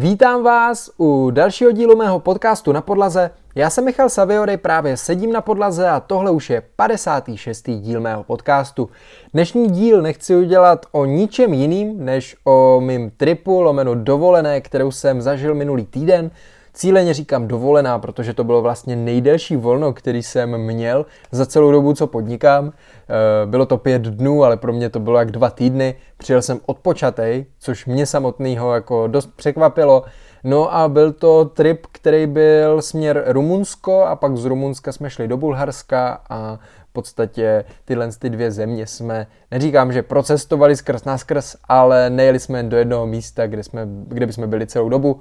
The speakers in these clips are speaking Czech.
Vítám vás u dalšího dílu mého podcastu na podlaze. Já jsem Michal Saviory, právě sedím na podlaze a tohle už je 56. díl mého podcastu. Dnešní díl nechci udělat o ničem jiným, než o mým tripu lomeno dovolené, kterou jsem zažil minulý týden. Cíleně říkám dovolená, protože to bylo vlastně nejdelší volno, který jsem měl za celou dobu, co podnikám. Eh, bylo to pět dnů, ale pro mě to bylo jak dva týdny. Přijel jsem odpočatej, což mě samotného jako dost překvapilo. No a byl to trip, který byl směr Rumunsko a pak z Rumunska jsme šli do Bulharska a v podstatě tyhle ty dvě země jsme, neříkám, že procestovali skrz nás skrz, ale nejeli jsme do jednoho místa, kde, jsme, kde bychom byli celou dobu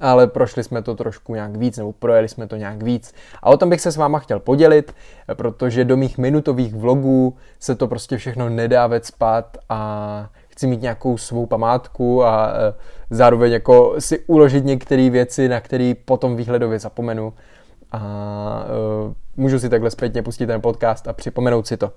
ale prošli jsme to trošku nějak víc, nebo projeli jsme to nějak víc. A o tom bych se s váma chtěl podělit, protože do mých minutových vlogů se to prostě všechno nedá vec spát a chci mít nějakou svou památku a e, zároveň jako si uložit některé věci, na které potom výhledově zapomenu. A e, můžu si takhle zpětně pustit ten podcast a připomenout si to.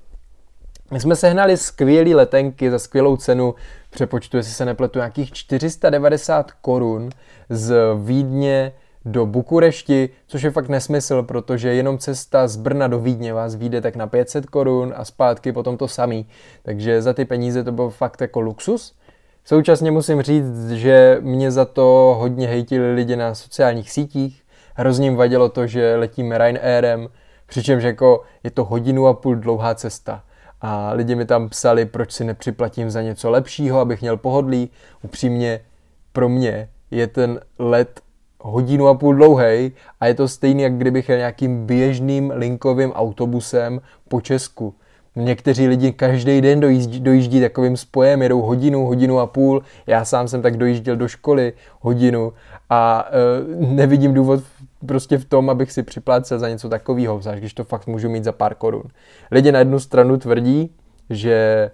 My jsme sehnali skvělé letenky za skvělou cenu, přepočtu, jestli se nepletu, nějakých 490 korun z Vídně do Bukurešti, což je fakt nesmysl, protože jenom cesta z Brna do Vídně vás vyjde tak na 500 korun a zpátky potom to samý. Takže za ty peníze to byl fakt jako luxus. Současně musím říct, že mě za to hodně hejtili lidi na sociálních sítích. Hrozně vadilo to, že letíme Ryanairem, přičemž jako je to hodinu a půl dlouhá cesta a lidi mi tam psali, proč si nepřiplatím za něco lepšího, abych měl pohodlí. Upřímně pro mě je ten let hodinu a půl dlouhý a je to stejný, jak kdybych jel nějakým běžným linkovým autobusem po Česku. Někteří lidi každý den dojíždí, dojíždí takovým spojem, jedou hodinu, hodinu a půl. Já sám jsem tak dojížděl do školy hodinu a e, nevidím důvod prostě v tom, abych si připlácel za něco takového, zvlášť když to fakt můžu mít za pár korun. Lidi na jednu stranu tvrdí, že e,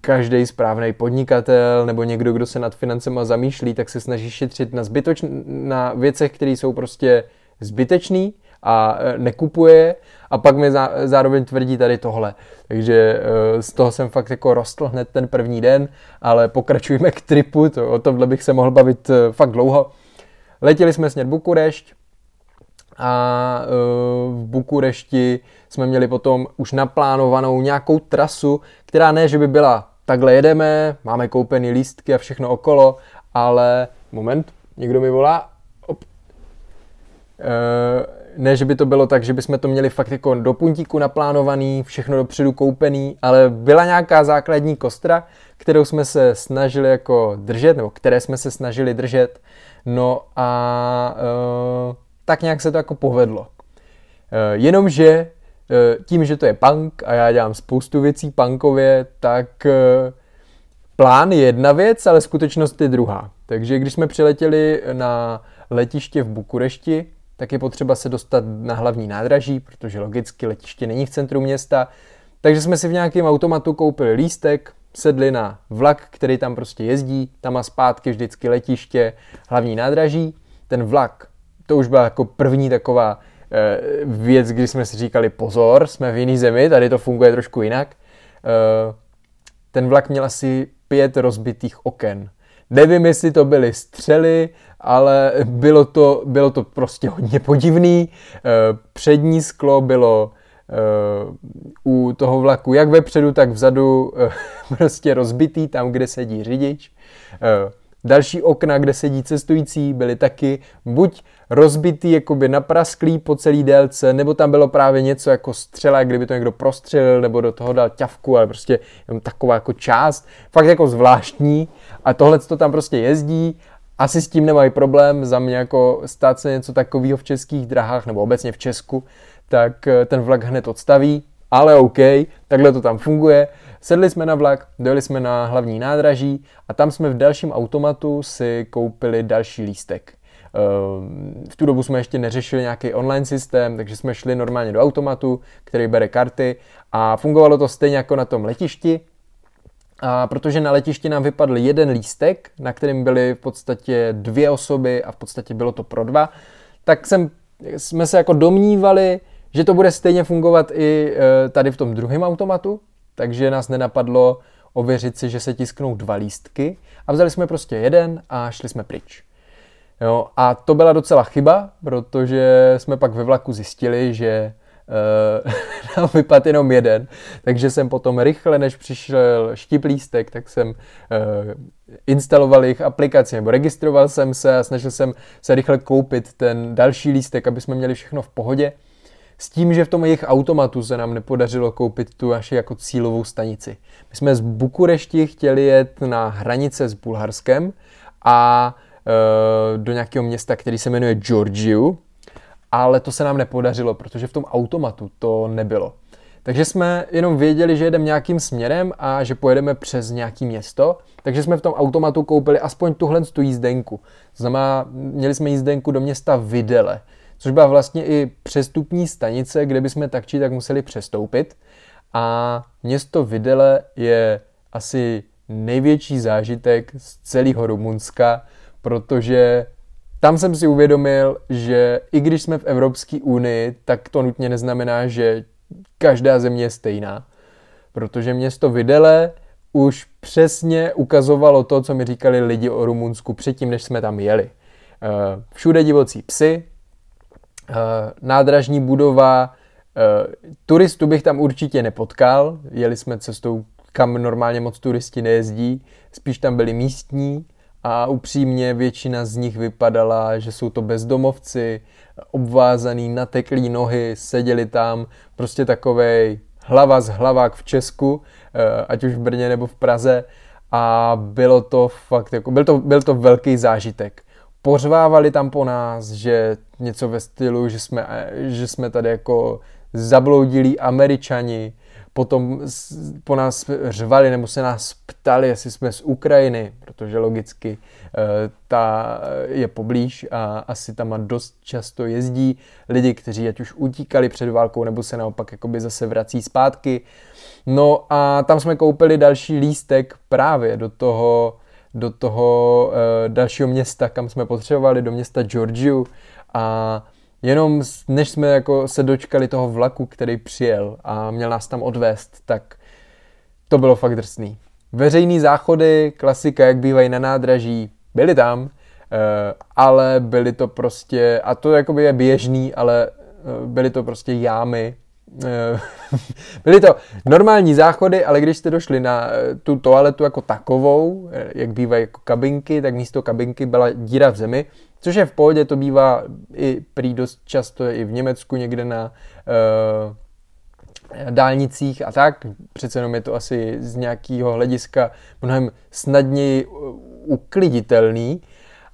každý správný podnikatel nebo někdo, kdo se nad financema zamýšlí, tak se snaží šetřit na, zbytoč- na věcech, které jsou prostě zbytečný a e, nekupuje a pak mi zároveň tvrdí tady tohle. Takže e, z toho jsem fakt jako rostl hned ten první den, ale pokračujeme k tripu, to, o tomhle bych se mohl bavit fakt dlouho. Letěli jsme směr Bukurešť a v Bukurešti jsme měli potom už naplánovanou nějakou trasu, která ne, že by byla takhle jedeme, máme koupený lístky a všechno okolo, ale moment, někdo mi volá, op. E, ne, že by to bylo tak, že bychom to měli fakt jako do puntíku naplánovaný, všechno dopředu koupený, ale byla nějaká základní kostra, kterou jsme se snažili jako držet, nebo které jsme se snažili držet, no a e, tak nějak se to jako povedlo. E, jenomže e, tím, že to je punk a já dělám spoustu věcí punkově, tak e, plán je jedna věc, ale skutečnost je druhá. Takže když jsme přiletěli na letiště v Bukurešti, tak je potřeba se dostat na hlavní nádraží, protože logicky letiště není v centru města. Takže jsme si v nějakém automatu koupili lístek, sedli na vlak, který tam prostě jezdí, tam a zpátky vždycky letiště, hlavní nádraží. Ten vlak, to už byla jako první taková e, věc, kdy jsme si říkali pozor, jsme v jiný zemi, tady to funguje trošku jinak. E, ten vlak měl asi pět rozbitých oken. Nevím, jestli to byly střely, ale bylo to, bylo to prostě hodně podivný. Eh, přední sklo bylo u toho vlaku jak vepředu, tak vzadu eh, prostě rozbitý tam, kde sedí řidič. Další okna, kde sedí cestující, byly taky buď rozbitý, jakoby naprasklý po celý délce, nebo tam bylo právě něco jako střela, kdyby to někdo prostřelil, nebo do toho dal ťavku, ale prostě jenom taková jako část, fakt jako zvláštní. A tohle to tam prostě jezdí asi s tím nemají problém, za mě jako stát se něco takového v českých drahách nebo obecně v Česku, tak eh, ten vlak hned odstaví, ale OK, takhle to tam funguje. Sedli jsme na vlak, dojeli jsme na hlavní nádraží a tam jsme v dalším automatu si koupili další lístek. Eh, v tu dobu jsme ještě neřešili nějaký online systém, takže jsme šli normálně do automatu, který bere karty a fungovalo to stejně jako na tom letišti, a protože na letišti nám vypadl jeden lístek, na kterým byly v podstatě dvě osoby a v podstatě bylo to pro dva, tak jsem, jsme se jako domnívali, že to bude stejně fungovat i e, tady v tom druhém automatu, takže nás nenapadlo ověřit si, že se tisknou dva lístky a vzali jsme prostě jeden a šli jsme pryč. Jo, a to byla docela chyba, protože jsme pak ve vlaku zjistili, že uh, nám vypadl jenom jeden, takže jsem potom rychle, než přišel štiplístek, tak jsem uh, instaloval jejich aplikaci, nebo registroval jsem se a snažil jsem se rychle koupit ten další lístek, aby jsme měli všechno v pohodě. S tím, že v tom jejich automatu se nám nepodařilo koupit tu naši jako cílovou stanici. My jsme z Bukurešti chtěli jet na hranice s Bulharskem a e, do nějakého města, který se jmenuje Georgiu, ale to se nám nepodařilo, protože v tom automatu to nebylo. Takže jsme jenom věděli, že jedeme nějakým směrem a že pojedeme přes nějaký město, takže jsme v tom automatu koupili aspoň tuhle tu jízdenku. Znamená, měli jsme jízdenku do města Videle, což byla vlastně i přestupní stanice, kde bychom tak či tak museli přestoupit. A město Videle je asi největší zážitek z celého Rumunska, protože tam jsem si uvědomil, že i když jsme v Evropské unii, tak to nutně neznamená, že každá země je stejná. Protože město Videle už přesně ukazovalo to, co mi říkali lidi o Rumunsku předtím, než jsme tam jeli. Eh, všude divocí psy, nádražní budova, eh, turistu bych tam určitě nepotkal, jeli jsme cestou, kam normálně moc turisti nejezdí, spíš tam byli místní, a upřímně většina z nich vypadala, že jsou to bezdomovci, obvázaný, nateklý nohy, seděli tam, prostě takovej hlava z hlavák v Česku, eh, ať už v Brně nebo v Praze. A bylo to fakt, jako, byl, to, byl to velký zážitek. Pořvávali tam po nás, že něco ve stylu, že jsme, že jsme tady jako zabloudilí američani, potom po nás řvali nebo se nás ptali, jestli jsme z Ukrajiny, protože logicky eh, ta je poblíž a asi tam dost často jezdí lidi, kteří ať už utíkali před válkou nebo se naopak jakoby zase vrací zpátky. No a tam jsme koupili další lístek právě do toho, do toho uh, dalšího města, kam jsme potřebovali, do města Georgiu a jenom než jsme jako se dočkali toho vlaku, který přijel a měl nás tam odvést, tak to bylo fakt drsný. Veřejný záchody, klasika, jak bývají na nádraží, byly tam, eh, ale byly to prostě, a to jakoby je běžný, ale eh, byly to prostě jámy, byly to normální záchody, ale když jste došli na tu toaletu jako takovou, jak bývají jako kabinky, tak místo kabinky byla díra v zemi Což je v pohodě, to bývá i prý dost často i v Německu někde na uh, dálnicích a tak. Přece jenom je to asi z nějakého hlediska mnohem snadněji ukliditelný,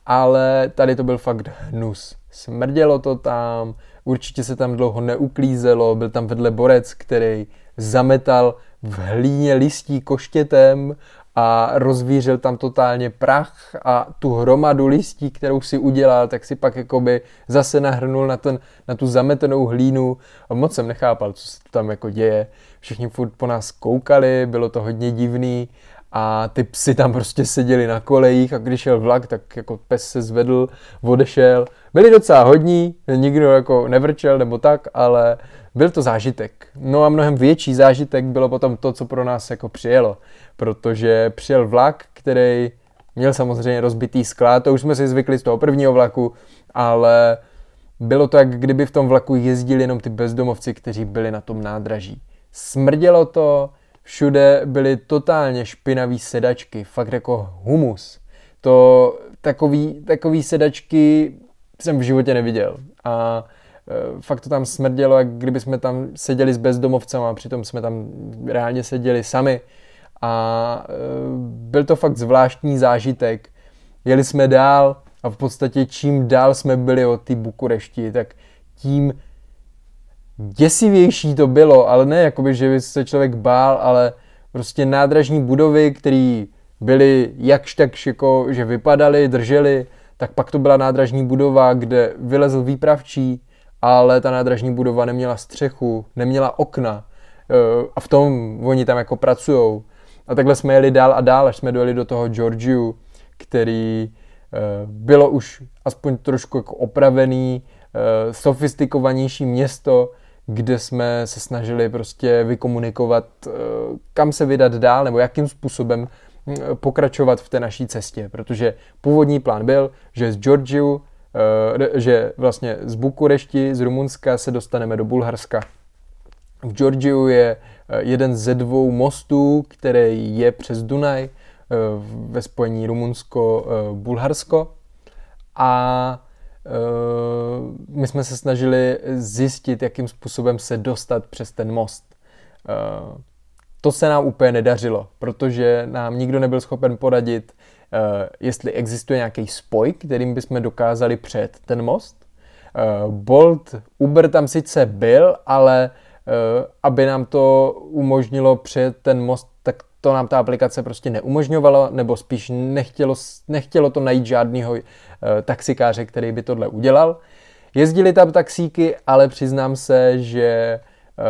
ale tady to byl fakt hnus. Smrdělo to tam, určitě se tam dlouho neuklízelo, byl tam vedle borec, který zametal v hlíně listí koštětem a rozvířil tam totálně prach a tu hromadu listí, kterou si udělal, tak si pak jakoby zase nahrnul na, ten, na tu zametenou hlínu moc jsem nechápal, co se tam jako děje. Všichni furt po nás koukali, bylo to hodně divný a ty psy tam prostě seděli na kolejích a když šel vlak, tak jako pes se zvedl, odešel. Byli docela hodní, nikdo jako nevrčel nebo tak, ale byl to zážitek. No a mnohem větší zážitek bylo potom to, co pro nás jako přijelo protože přijel vlak, který měl samozřejmě rozbitý skla, to už jsme si zvykli z toho prvního vlaku, ale bylo to, jak kdyby v tom vlaku jezdili jenom ty bezdomovci, kteří byli na tom nádraží. Smrdělo to, všude byly totálně špinavý sedačky, fakt jako humus. To takový, takový sedačky jsem v životě neviděl. A e, fakt to tam smrdělo, jak kdyby jsme tam seděli s bezdomovcama, přitom jsme tam reálně seděli sami a e, byl to fakt zvláštní zážitek. Jeli jsme dál a v podstatě čím dál jsme byli od té Bukurešti, tak tím děsivější to bylo, ale ne jakoby, že by se člověk bál, ale prostě nádražní budovy, které byly jakž takž jako, že vypadaly, držely, tak pak to byla nádražní budova, kde vylezl výpravčí, ale ta nádražní budova neměla střechu, neměla okna e, a v tom oni tam jako pracujou. A takhle jsme jeli dál a dál, až jsme dojeli do toho Georgiu, který uh, bylo už aspoň trošku jako opravený, uh, sofistikovanější město, kde jsme se snažili prostě vykomunikovat, uh, kam se vydat dál, nebo jakým způsobem pokračovat v té naší cestě, protože původní plán byl, že z Georgiu, že vlastně z Bukurešti, z Rumunska se dostaneme do Bulharska. V Georgiu je jeden ze dvou mostů, který je přes Dunaj ve spojení Rumunsko-Bulharsko a my jsme se snažili zjistit, jakým způsobem se dostat přes ten most. To se nám úplně nedařilo, protože nám nikdo nebyl schopen poradit, jestli existuje nějaký spoj, kterým bychom dokázali přejet ten most. Bolt, Uber tam sice byl, ale aby nám to umožnilo přejet ten most, to nám ta aplikace prostě neumožňovala, nebo spíš nechtělo, nechtělo to najít žádného uh, taxikáře, který by tohle udělal. Jezdili tam taxíky, ale přiznám se, že uh,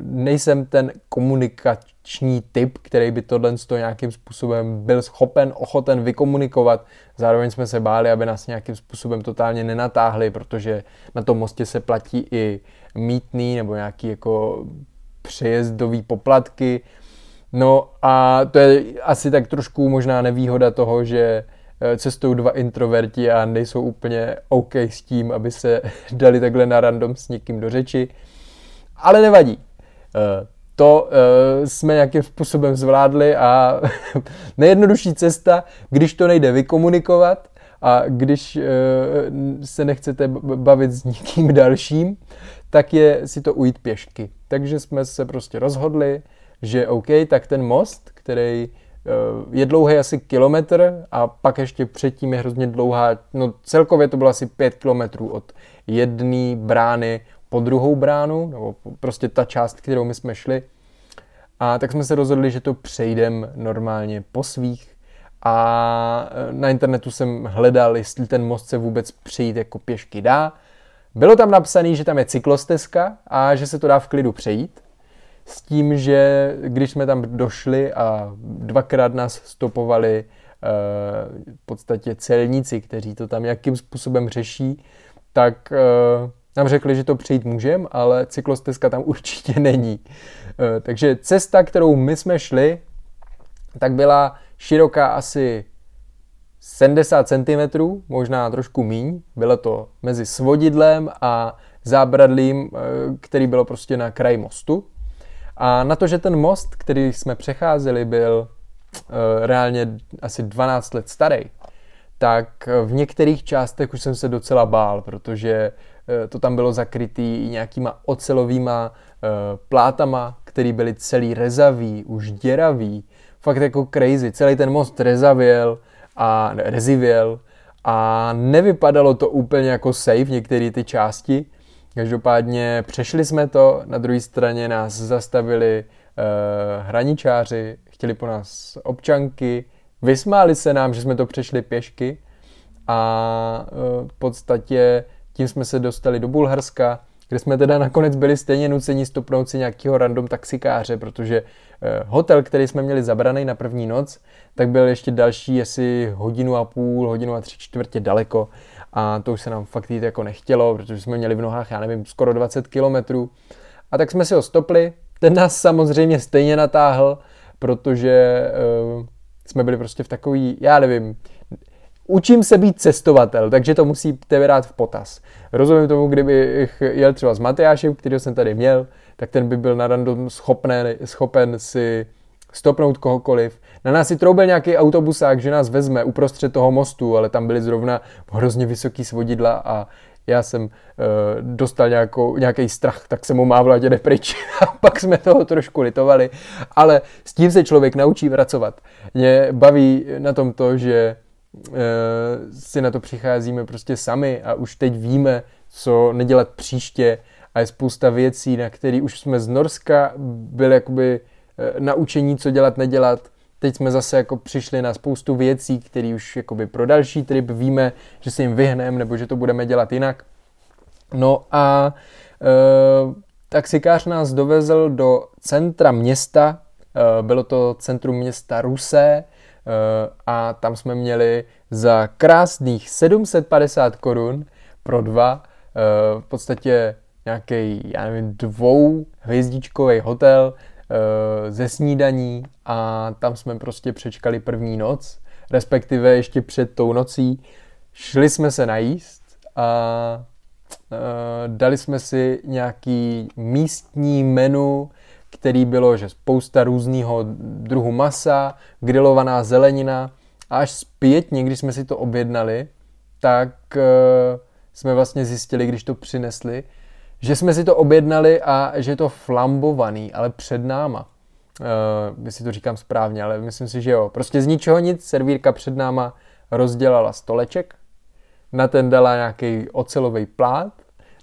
nejsem ten komunikační typ, který by tohle to nějakým způsobem byl schopen, ochoten vykomunikovat. Zároveň jsme se báli, aby nás nějakým způsobem totálně nenatáhli, protože na tom mostě se platí i mítný nebo nějaký jako přejezdový poplatky, No a to je asi tak trošku možná nevýhoda toho, že eh, cestují dva introverti a nejsou úplně OK s tím, aby se dali takhle na random s někým do řeči. Ale nevadí. Eh, to eh, jsme nějakým způsobem zvládli a nejjednodušší cesta, když to nejde vykomunikovat a když se nechcete bavit s nikým dalším, tak je si to ujít pěšky. Takže jsme se prostě rozhodli, že OK, tak ten most, který eh, je dlouhý asi kilometr a pak ještě předtím je hrozně dlouhá, no celkově to bylo asi pět kilometrů od jedné brány po druhou bránu, nebo prostě ta část, kterou my jsme šli. A tak jsme se rozhodli, že to přejdem normálně po svých a eh, na internetu jsem hledal, jestli ten most se vůbec přejít jako pěšky dá. Bylo tam napsané, že tam je cyklostezka a že se to dá v klidu přejít s tím, že když jsme tam došli a dvakrát nás stopovali eh, v podstatě celníci, kteří to tam jakým způsobem řeší, tak eh, nám řekli, že to přejít můžeme, ale cyklostezka tam určitě není. Eh, takže cesta, kterou my jsme šli, tak byla široká asi 70 cm, možná trošku míň. Bylo to mezi svodidlem a zábradlím, který bylo prostě na kraji mostu. A na to, že ten most, který jsme přecházeli, byl uh, reálně asi 12 let starý, tak v některých částech už jsem se docela bál, protože uh, to tam bylo zakrytý nějakýma ocelovýma uh, plátama, které byly celý rezavý, už děravý, fakt jako crazy. Celý ten most rezavěl a ne, rezivěl a nevypadalo to úplně jako safe některé ty části, Každopádně přešli jsme to, na druhé straně nás zastavili uh, hraničáři, chtěli po nás občanky, vysmáli se nám, že jsme to přešli pěšky a uh, v podstatě tím jsme se dostali do Bulharska, kde jsme teda nakonec byli stejně nuceni stopnout si nějakého random taxikáře, protože uh, hotel, který jsme měli zabraný na první noc, tak byl ještě další asi hodinu a půl, hodinu a tři čtvrtě daleko a to už se nám fakt jít jako nechtělo, protože jsme měli v nohách, já nevím, skoro 20 kilometrů. A tak jsme si ho stopli, ten nás samozřejmě stejně natáhl, protože uh, jsme byli prostě v takový, já nevím, učím se být cestovatel, takže to musí tebe dát v potaz. Rozumím tomu, kdyby jel třeba s Matyášem, kterého jsem tady měl, tak ten by byl na random schopný, schopen si stopnout kohokoliv. Na nás si troubil nějaký autobusák, že nás vezme uprostřed toho mostu, ale tam byly zrovna hrozně vysoký svodidla a já jsem uh, dostal nějakou, nějaký strach, tak jsem mu mávl, ať jde pryč. A pak jsme toho trošku litovali. Ale s tím se člověk naučí pracovat. Mě baví na tom to, že uh, si na to přicházíme prostě sami a už teď víme, co nedělat příště a je spousta věcí, na které už jsme z Norska byli jakoby Eh, naučení, co dělat, nedělat. Teď jsme zase jako přišli na spoustu věcí, které už jakoby pro další trip víme, že se jim vyhneme nebo že to budeme dělat jinak. No a e, taxikář nás dovezl do centra města, e, bylo to centrum města Rusé e, a tam jsme měli za krásných 750 korun pro dva v podstatě nějaký, já nevím, dvou hvězdičkový hotel ze snídaní a tam jsme prostě přečkali první noc, respektive ještě před tou nocí. Šli jsme se najíst a dali jsme si nějaký místní menu, který bylo, že spousta různého druhu masa, grilovaná zelenina a až zpětně, když jsme si to objednali, tak uh, jsme vlastně zjistili, když to přinesli, že jsme si to objednali a že je to flambovaný, ale před náma. Uh, si to říkám správně, ale myslím si, že jo. Prostě z ničeho nic servírka před náma rozdělala stoleček, na ten dala nějaký ocelový plát,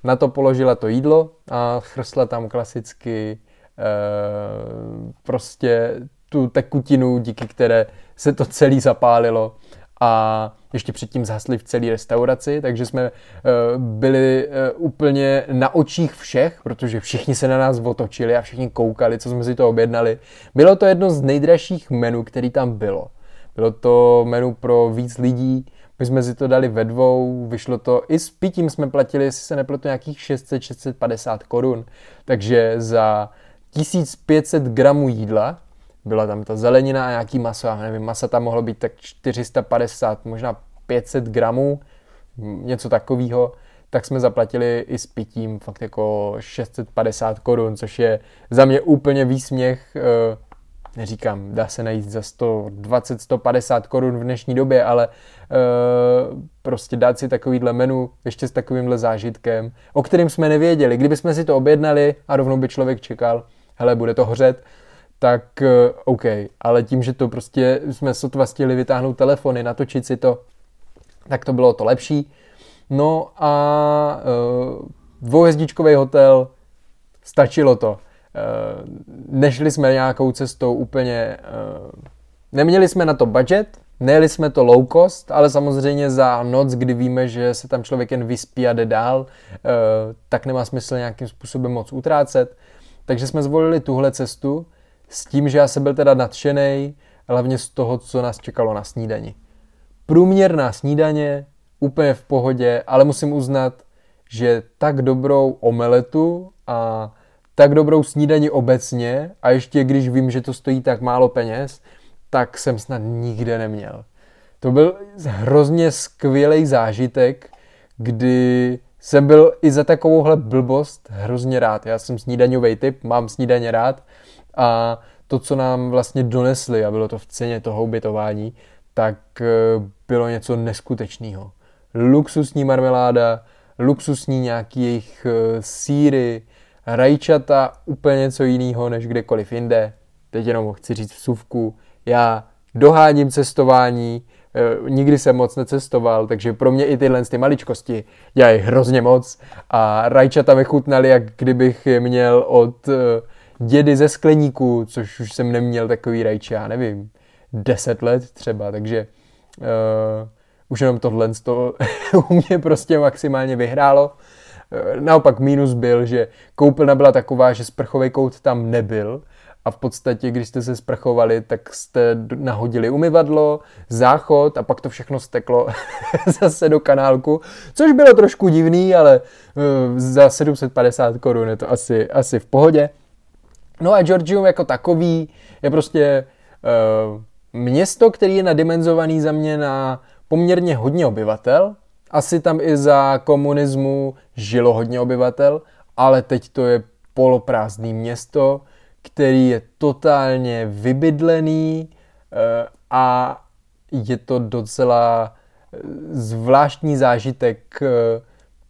na to položila to jídlo a chrstla tam klasicky uh, prostě tu tekutinu, díky které se to celý zapálilo a ještě předtím zhasli v celé restauraci, takže jsme uh, byli uh, úplně na očích všech, protože všichni se na nás otočili a všichni koukali, co jsme si to objednali. Bylo to jedno z nejdražších menů, který tam bylo. Bylo to menu pro víc lidí, my jsme si to dali ve dvou, vyšlo to, i s pitím jsme platili, jestli se nepletu, nějakých 600-650 korun, takže za 1500 gramů jídla, byla tam ta zelenina a nějaký maso, já nevím, masa tam mohlo být tak 450, možná 500 gramů, něco takového, tak jsme zaplatili i s pitím fakt jako 650 korun, což je za mě úplně výsměch, eh, neříkám, dá se najít za 120, 150 korun v dnešní době, ale uh, prostě dát si takovýhle menu ještě s takovýmhle zážitkem, o kterým jsme nevěděli. Kdyby jsme si to objednali a rovnou by člověk čekal, hele, bude to hořet, tak uh, OK, ale tím, že to prostě jsme sotva stihli vytáhnout telefony, natočit si to, tak to bylo to lepší. No a uh, dvouhezdičkový hotel, stačilo to. Uh, nešli jsme nějakou cestou úplně, uh, neměli jsme na to budget, nejeli jsme to low cost, ale samozřejmě za noc, kdy víme, že se tam člověk jen vyspí a jde dál, uh, tak nemá smysl nějakým způsobem moc utrácet. Takže jsme zvolili tuhle cestu s tím, že já jsem byl teda nadšený, hlavně z toho, co nás čekalo na snídani. Průměrná snídaně, úplně v pohodě, ale musím uznat, že tak dobrou omeletu a tak dobrou snídani obecně a ještě když vím, že to stojí tak málo peněz, tak jsem snad nikde neměl. To byl hrozně skvělý zážitek, kdy jsem byl i za takovouhle blbost hrozně rád. Já jsem snídaňový typ, mám snídaně rád a to, co nám vlastně donesli a bylo to v ceně toho ubytování, tak eh, bylo něco neskutečného. Luxusní marmeláda, luxusní nějaký jejich eh, síry, rajčata, úplně něco jiného než kdekoliv jinde. Teď jenom chci říct vsuvku, já doháním cestování, e, nikdy jsem moc necestoval, takže pro mě i tyhle ty maličkosti dělají hrozně moc a rajčata vychutnaly, jak kdybych je měl od e, dědy ze skleníku, což už jsem neměl takový rajče, já nevím, deset let třeba, takže uh, už jenom tohle to u mě prostě maximálně vyhrálo. Naopak mínus byl, že koupelna byla taková, že sprchový kout tam nebyl a v podstatě, když jste se sprchovali, tak jste nahodili umyvadlo, záchod a pak to všechno steklo zase do kanálku, což bylo trošku divný, ale uh, za 750 korun je to asi, asi v pohodě. No a Georgium jako takový je prostě uh, město, který je nadimenzovaný za mě na poměrně hodně obyvatel, asi tam i za komunismu žilo hodně obyvatel, ale teď to je poloprázdný město, který je totálně vybydlený eh, a je to docela eh, zvláštní zážitek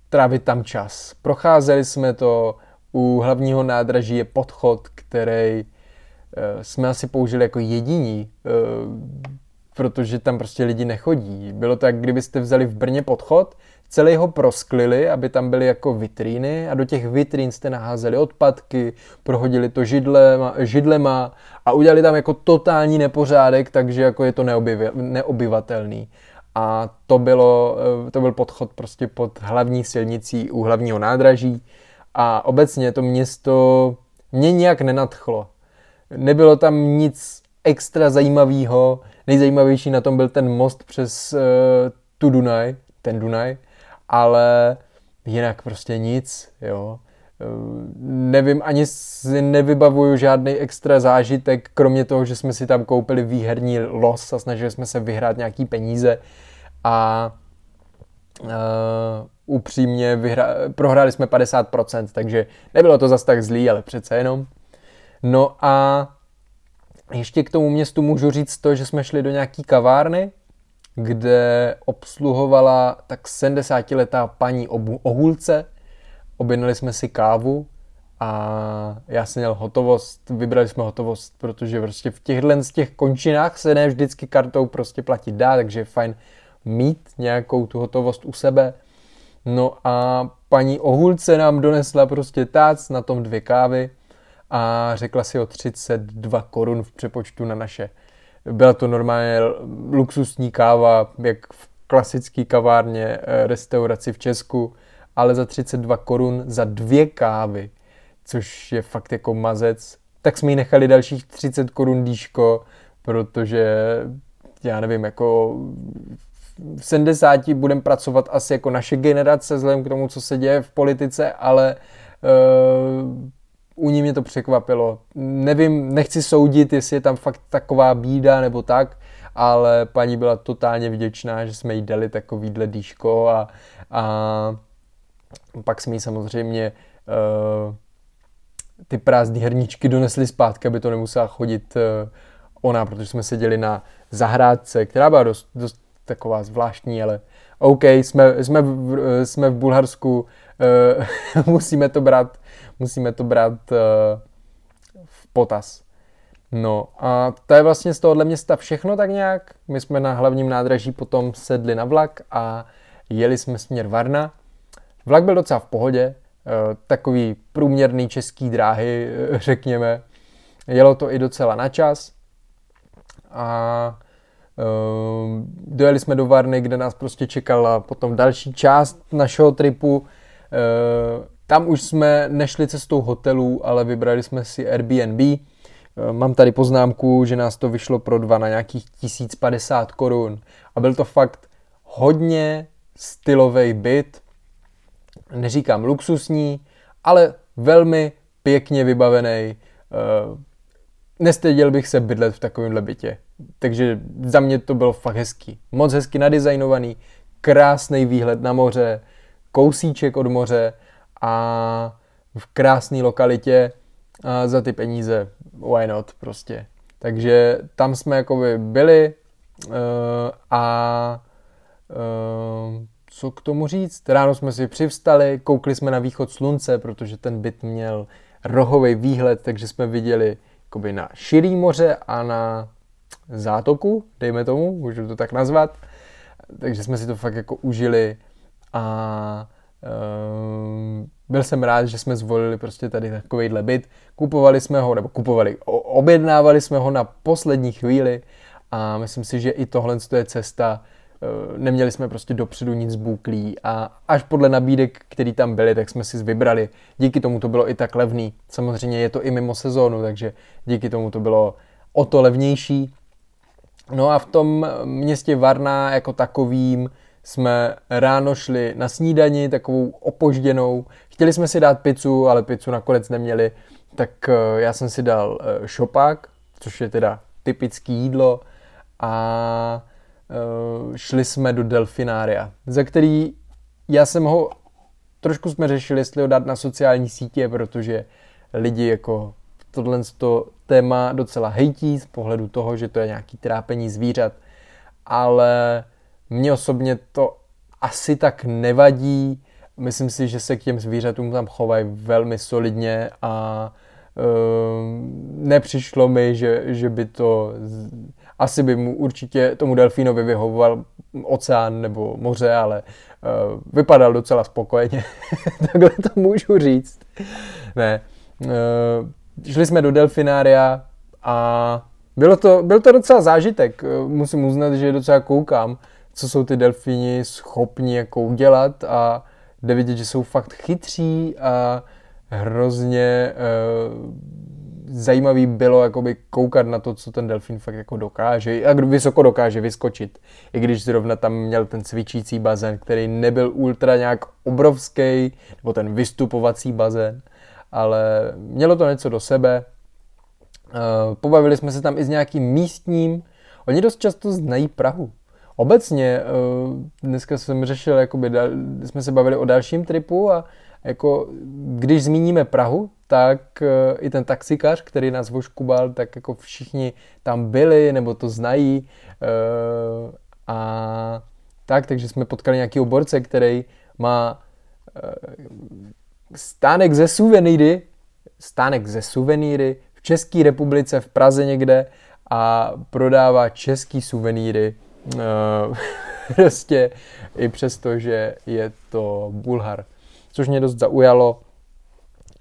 trávit tam čas. Procházeli jsme to, u hlavního nádraží je podchod, který jsme asi použili jako jediní, protože tam prostě lidi nechodí. Bylo to, jak kdybyste vzali v Brně podchod, celý ho prosklili, aby tam byly jako vitríny a do těch vitrín jste naházeli odpadky, prohodili to židlema, židlema a udělali tam jako totální nepořádek, takže jako je to neobyvatelný. A to, bylo, eh, to byl podchod prostě pod hlavní silnicí u hlavního nádraží a obecně to město mě nějak nenadchlo. Nebylo tam nic extra zajímavého. Nejzajímavější na tom byl ten most přes uh, tu Dunaj, ten Dunaj, ale jinak prostě nic, jo. nevím, ani si nevybavuju žádný extra zážitek, kromě toho, že jsme si tam koupili výherní los a snažili jsme se vyhrát nějaký peníze a uh, upřímně vyhra- prohráli jsme 50%, takže nebylo to zas tak zlý, ale přece jenom. No a ještě k tomu městu můžu říct to, že jsme šli do nějaký kavárny, kde obsluhovala tak 70-letá paní Ohulce. Objednali jsme si kávu a já jsem měl hotovost, vybrali jsme hotovost, protože prostě v těchhle z těch končinách se ne vždycky kartou prostě platit dá, takže je fajn mít nějakou tu hotovost u sebe. No a paní Ohulce nám donesla prostě tác, na tom dvě kávy a řekla si o 32 korun v přepočtu na naše. Byla to normálně luxusní káva, jak v klasické kavárně, eh, restauraci v Česku, ale za 32 korun za dvě kávy, což je fakt jako mazec. Tak jsme jí nechali dalších 30 korun díško, protože já nevím, jako v 70 budeme pracovat asi jako naše generace, vzhledem k tomu, co se děje v politice, ale uh, u ní mě to překvapilo. Nevím, nechci soudit, jestli je tam fakt taková bída nebo tak, ale paní byla totálně vděčná, že jsme jí dali takovýhle dýško a, a pak jsme jí samozřejmě uh, ty prázdné herničky donesli zpátky, aby to nemusela chodit uh, ona, protože jsme seděli na zahrádce, která byla dost, dost taková zvláštní, ale OK, jsme, jsme, v, jsme v Bulharsku, uh, musíme to brát musíme to brát uh, v potaz. No a to je vlastně z tohohle města všechno tak nějak. My jsme na hlavním nádraží potom sedli na vlak a jeli jsme směr Varna. Vlak byl docela v pohodě, uh, takový průměrný český dráhy, řekněme. Jelo to i docela na čas a dojeli jsme do Varny, kde nás prostě čekala potom další část našeho tripu. Uh, tam už jsme nešli cestou hotelů, ale vybrali jsme si Airbnb. Eh, mám tady poznámku, že nás to vyšlo pro dva na nějakých 1050 korun. A byl to fakt hodně stylový byt. Neříkám luxusní, ale velmi pěkně vybavený. Eh, nestyděl bych se bydlet v takovémhle bytě. Takže za mě to bylo fakt hezký. Moc hezky nadizajnovaný, krásný výhled na moře, kousíček od moře a v krásné lokalitě a za ty peníze, why not prostě. Takže tam jsme jakoby byli uh, a uh, co k tomu říct? Ráno jsme si přivstali, koukli jsme na východ slunce, protože ten byt měl rohový výhled, takže jsme viděli jakoby na širý moře a na zátoku, dejme tomu, můžu to tak nazvat. Takže jsme si to fakt jako užili a Ehm, byl jsem rád, že jsme zvolili prostě tady takovýhle byt. Kupovali jsme ho, nebo kupovali, objednávali jsme ho na poslední chvíli a myslím si, že i tohle je cesta. Ehm, neměli jsme prostě dopředu nic zbůklý a až podle nabídek, který tam byly, tak jsme si vybrali. Díky tomu to bylo i tak levný. Samozřejmě je to i mimo sezónu, takže díky tomu to bylo o to levnější. No a v tom městě Varna jako takovým jsme ráno šli na snídani, takovou opožděnou. Chtěli jsme si dát pizzu, ale pizzu nakonec neměli, tak eh, já jsem si dal eh, šopák, což je teda typický jídlo a eh, šli jsme do Delfinária, za který já jsem ho, trošku jsme řešili, jestli ho dát na sociální sítě, protože lidi jako tohle to téma docela hejtí z pohledu toho, že to je nějaký trápení zvířat, ale mně osobně to asi tak nevadí. Myslím si, že se k těm zvířatům tam chovají velmi solidně a uh, nepřišlo mi, že, že by to... Asi by mu určitě tomu delfínovi vyhovoval oceán nebo moře, ale uh, vypadal docela spokojeně. Takhle to můžu říct. Ne. Uh, šli jsme do delfinária a bylo to, byl to docela zážitek. Musím uznat, že docela koukám co jsou ty delfíni schopni jako udělat a jde vidět, že jsou fakt chytří a hrozně uh, zajímavý bylo jakoby koukat na to, co ten delfín fakt jako dokáže a vysoko dokáže vyskočit. I když zrovna tam měl ten cvičící bazén, který nebyl ultra nějak obrovský, nebo ten vystupovací bazén, ale mělo to něco do sebe. Eh, pobavili jsme se tam i s nějakým místním, oni dost často znají Prahu. Obecně, eh, dneska jsem řešil, jakoby, jsme se bavili o dalším tripu a jako, když zmíníme Prahu, tak eh, i ten taxikář, který nás voškubal, tak jako všichni tam byli nebo to znají a tak, takže jsme potkali nějaký borce, který má stánek ze suvenýry, stánek ze suvenýry v České republice, v Praze někde a prodává český suvenýry uh, prostě i přesto, že je to Bulhar. Což mě dost zaujalo.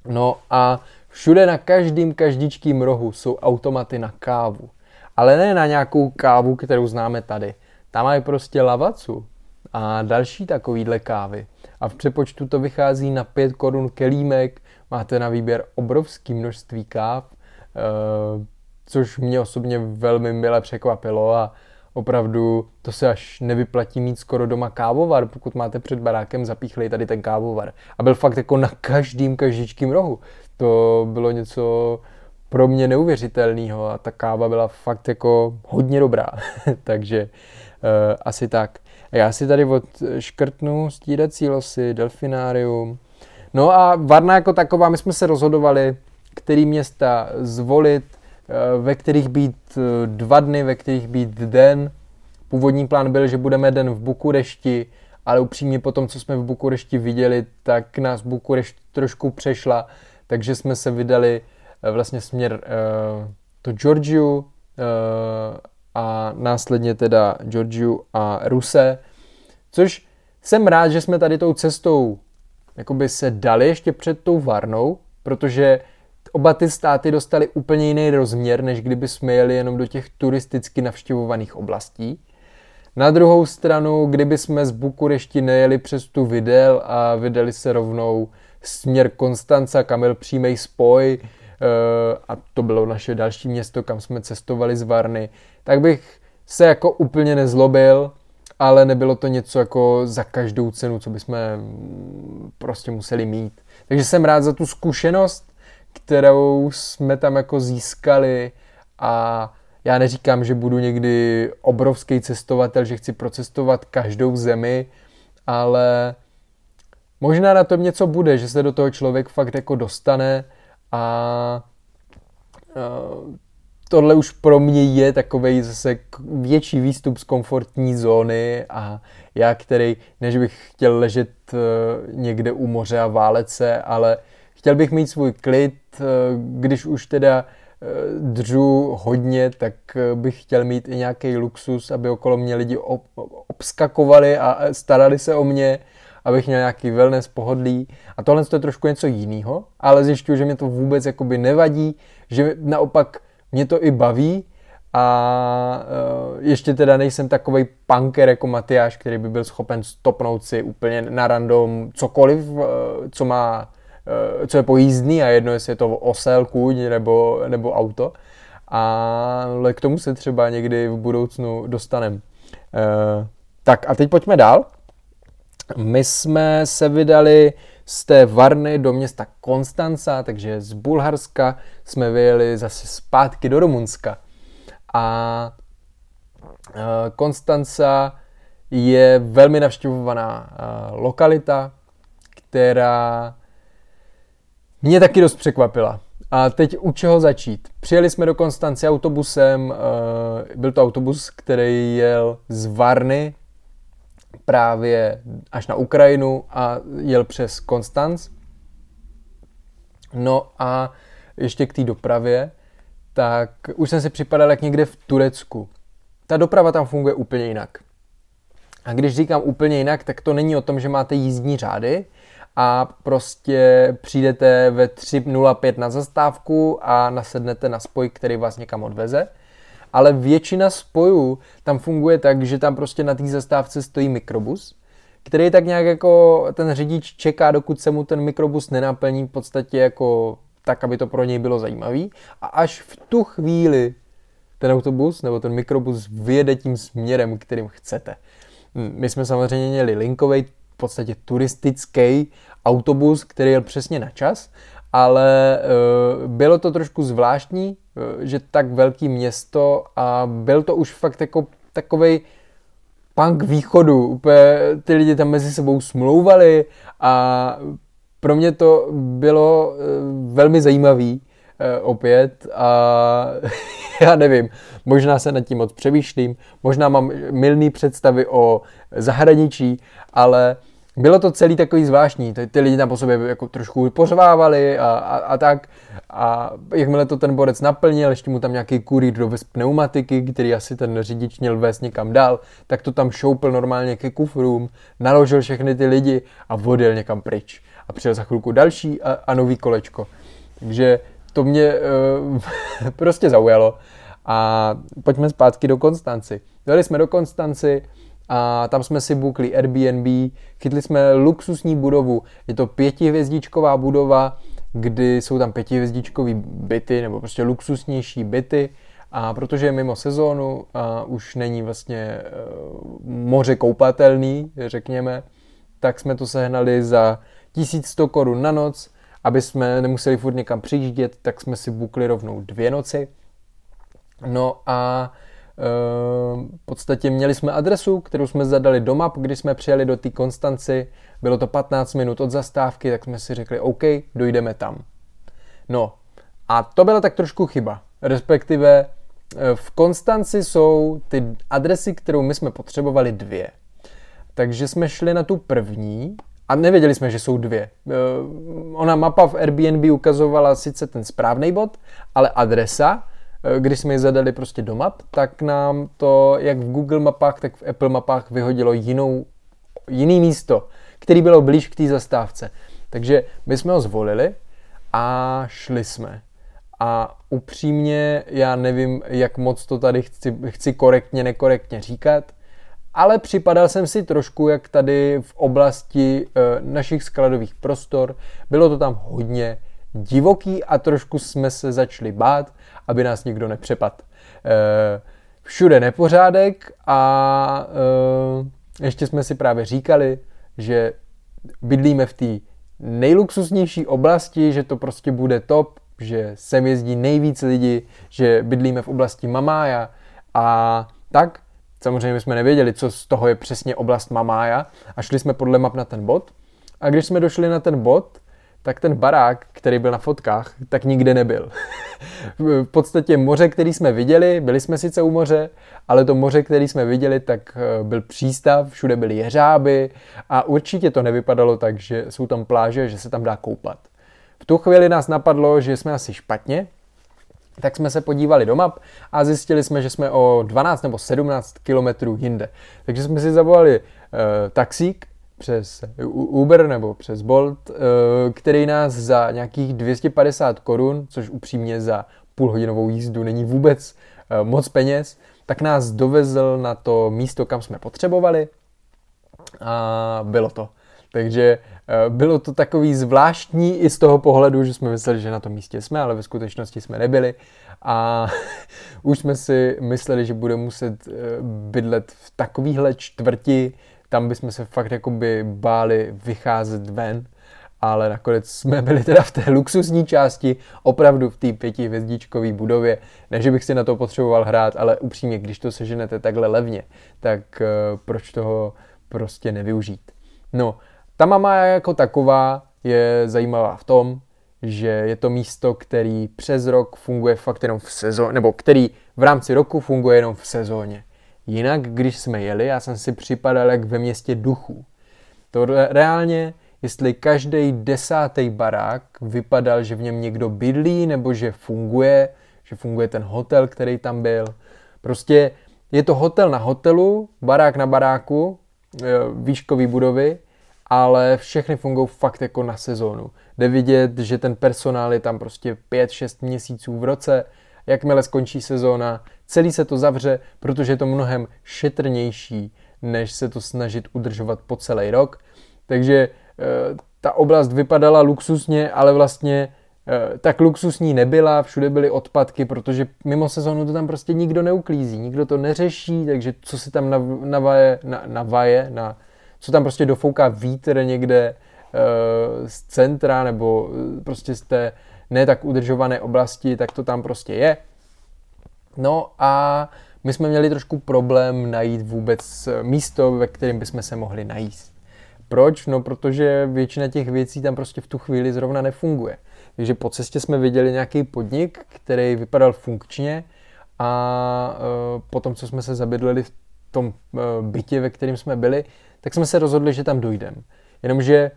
No a všude na každým každičkým rohu jsou automaty na kávu. Ale ne na nějakou kávu, kterou známe tady. Tam mají prostě lavacu a další takovýhle kávy a v přepočtu to vychází na 5 korun kelímek, máte na výběr obrovské množství káv, eh, což mě osobně velmi mile překvapilo a opravdu to se až nevyplatí mít skoro doma kávovar, pokud máte před barákem zapíchlej tady ten kávovar. A byl fakt jako na každým každičkým rohu. To bylo něco pro mě neuvěřitelného a ta káva byla fakt jako hodně dobrá. Takže uh, asi tak. Já si tady odškrtnu stírací losy, delfinárium. No a Varna jako taková, my jsme se rozhodovali, který města zvolit, eh, ve kterých být eh, dva dny, ve kterých být den. Původní plán byl, že budeme den v Bukurešti, ale upřímně po tom, co jsme v Bukurešti viděli, tak nás Bukurešť trošku přešla, takže jsme se vydali eh, vlastně směr uh, to Georgiu, uh, a následně teda Georgiu a Ruse, což jsem rád, že jsme tady tou cestou jakoby se dali ještě před tou Varnou, protože oba ty státy dostali úplně jiný rozměr, než kdyby jsme jeli jenom do těch turisticky navštěvovaných oblastí. Na druhou stranu, kdyby jsme z Bukurešti nejeli přes tu Videl a vydali se rovnou směr Konstanca, kam byl přímý spoj, Eh, a to bylo naše další město, kam jsme cestovali z Varny, tak bych se jako úplně nezlobil, ale nebylo to něco jako za každou cenu, co bychom prostě museli mít. Takže jsem rád za tu zkušenost, kterou jsme tam jako získali a já neříkám, že budu někdy obrovský cestovatel, že chci procestovat každou zemi, ale možná na tom něco bude, že se do toho člověk fakt jako dostane a tohle už pro mě je takový zase větší výstup z komfortní zóny a já, který, než bych chtěl ležet e, někde u moře a válet se, ale chtěl bych mít svůj klid, e, když už teda e, dřu hodně, tak bych chtěl mít i nějaký luxus, aby okolo mě lidi obskakovali a starali se o mě, abych měl nějaký wellness pohodlí. A tohle je trošku něco jiného, ale zjišťuju, že mě to vůbec jakoby nevadí, že naopak mě to i baví a uh, ještě teda nejsem takový punker jako Matyáš, který by byl schopen stopnout si úplně na random cokoliv, uh, co má, uh, co je pojízdný a jedno, jestli je to osel, kůň nebo, nebo auto. Ale k tomu se třeba někdy v budoucnu dostaneme. Tak a teď pojďme dál. My jsme se vydali z té Varny do města Konstanca, takže z Bulharska jsme vyjeli zase zpátky do Rumunska. A e, Konstanca je velmi navštěvovaná e, lokalita, která mě taky dost překvapila. A teď u čeho začít? Přijeli jsme do Konstance autobusem, e, byl to autobus, který jel z Varny právě až na Ukrajinu a jel přes Konstanc. No a ještě k té dopravě, tak už jsem si připadal jak někde v Turecku. Ta doprava tam funguje úplně jinak. A když říkám úplně jinak, tak to není o tom, že máte jízdní řády a prostě přijdete ve 3.05 na zastávku a nasednete na spoj, který vás někam odveze ale většina spojů tam funguje tak, že tam prostě na té zastávce stojí mikrobus, který tak nějak jako ten řidič čeká, dokud se mu ten mikrobus nenaplní v podstatě jako tak, aby to pro něj bylo zajímavý. A až v tu chvíli ten autobus nebo ten mikrobus vyjede tím směrem, kterým chcete. My jsme samozřejmě měli linkový, v podstatě turistický autobus, který jel přesně na čas, ale uh, bylo to trošku zvláštní, že tak velký město a byl to už fakt jako takovej punk východu. Úplně ty lidi tam mezi sebou smlouvali a pro mě to bylo uh, velmi zajímavý uh, opět a já nevím, možná se nad tím moc přemýšlím, možná mám milný představy o zahraničí, ale bylo to celý takový zvláštní, ty, ty lidi tam po sobě jako trošku pořvávali a, a, a tak a jakmile to ten borec naplnil, ještě mu tam nějaký kurýr dovez pneumatiky, který asi ten řidič měl vést někam dál, tak to tam šoupil normálně ke kufrům, naložil všechny ty lidi a odjel někam pryč. A přijel za chvilku další a, a nový kolečko. Takže to mě uh, prostě zaujalo. A pojďme zpátky do Konstanci. Dali jsme do Konstanci a tam jsme si bukli Airbnb, chytli jsme luxusní budovu. Je to pětihvězdičková budova, kdy jsou tam pětihvězdičkové byty, nebo prostě luxusnější byty. A protože je mimo sezónu a už není vlastně uh, moře koupatelný, řekněme, tak jsme to sehnali za 1100 korun na noc aby jsme nemuseli furt někam přijíždět, tak jsme si bukli rovnou dvě noci. No a v podstatě měli jsme adresu, kterou jsme zadali do map, když jsme přijeli do té Konstanci. Bylo to 15 minut od zastávky, tak jsme si řekli, OK, dojdeme tam. No a to byla tak trošku chyba. Respektive e, v Konstanci jsou ty adresy, kterou my jsme potřebovali dvě. Takže jsme šli na tu první, a nevěděli jsme, že jsou dvě. Eh, ona mapa v Airbnb ukazovala sice ten správný bod, ale adresa, eh, když jsme ji zadali prostě do map, tak nám to jak v Google mapách, tak v Apple mapách vyhodilo jinou, jiný místo, který bylo blíž k té zastávce. Takže my jsme ho zvolili a šli jsme. A upřímně já nevím, jak moc to tady chci, chci korektně, nekorektně říkat, ale připadal jsem si trošku jak tady v oblasti e, našich skladových prostor. Bylo to tam hodně divoký a trošku jsme se začali bát, aby nás nikdo nepřepad. E, všude nepořádek a e, ještě jsme si právě říkali, že bydlíme v té nejluxusnější oblasti, že to prostě bude top, že sem jezdí nejvíc lidí, že bydlíme v oblasti Mamája a tak Samozřejmě jsme nevěděli, co z toho je přesně oblast Mamája a šli jsme podle map na ten bod. A když jsme došli na ten bod, tak ten barák, který byl na fotkách, tak nikde nebyl. v podstatě moře, který jsme viděli, byli jsme sice u moře, ale to moře, který jsme viděli, tak eh, byl přístav, všude byly jeřáby a určitě to nevypadalo tak, že jsou tam pláže, že se tam dá koupat. V tu chvíli nás napadlo, že jsme asi špatně, tak jsme se podívali do map a zjistili jsme, že jsme o 12 nebo 17 kilometrů jinde. Takže jsme si zavolali uh, taxík přes Uber nebo přes Bolt, uh, který nás za nějakých 250 korun, což upřímně za půlhodinovou jízdu není vůbec uh, moc peněz, tak nás dovezl na to místo, kam jsme potřebovali a bylo to. Takže Eh, bylo to takový zvláštní i z toho pohledu, že jsme mysleli, že na tom místě jsme, ale ve skutečnosti jsme nebyli a už jsme si mysleli, že budeme muset eh, bydlet v takovýhle čtvrti, tam bychom se fakt jakoby báli vycházet ven, ale nakonec jsme byli teda v té luxusní části, opravdu v té pětihvězdičkové budově. Ne, že bych si na to potřeboval hrát, ale upřímně, když to seženete takhle levně, tak uh, proč toho prostě nevyužít. No, ta mama jako taková je zajímavá v tom, že je to místo, který přes rok funguje fakt jenom v sezóně, nebo který v rámci roku funguje jenom v sezóně. Jinak, když jsme jeli, já jsem si připadal jak ve městě duchů. To reálně, jestli každý desátý barák vypadal, že v něm někdo bydlí, nebo že funguje, že funguje ten hotel, který tam byl. Prostě je to hotel na hotelu, barák na baráku, e, výškové budovy ale všechny fungují fakt jako na sezónu. Jde vidět, že ten personál je tam prostě 5-6 měsíců v roce, jakmile skončí sezóna, celý se to zavře, protože je to mnohem šetrnější, než se to snažit udržovat po celý rok. Takže e, ta oblast vypadala luxusně, ale vlastně eh, tak luxusní nebyla, všude byly odpadky, protože mimo sezónu to tam prostě nikdo neuklízí, nikdo to neřeší, takže co se tam navaje, na, navaje na, co tam prostě dofouká vítr někde uh, z centra nebo prostě z té ne tak udržované oblasti, tak to tam prostě je. No a my jsme měli trošku problém najít vůbec místo, ve kterém bychom se mohli najíst. Proč? No, protože většina těch věcí tam prostě v tu chvíli zrovna nefunguje. Takže po cestě jsme viděli nějaký podnik, který vypadal funkčně a e, potom, co jsme se zabydleli v tom e, bytě, ve kterém jsme byli, tak jsme se rozhodli, že tam dojdeme. Jenomže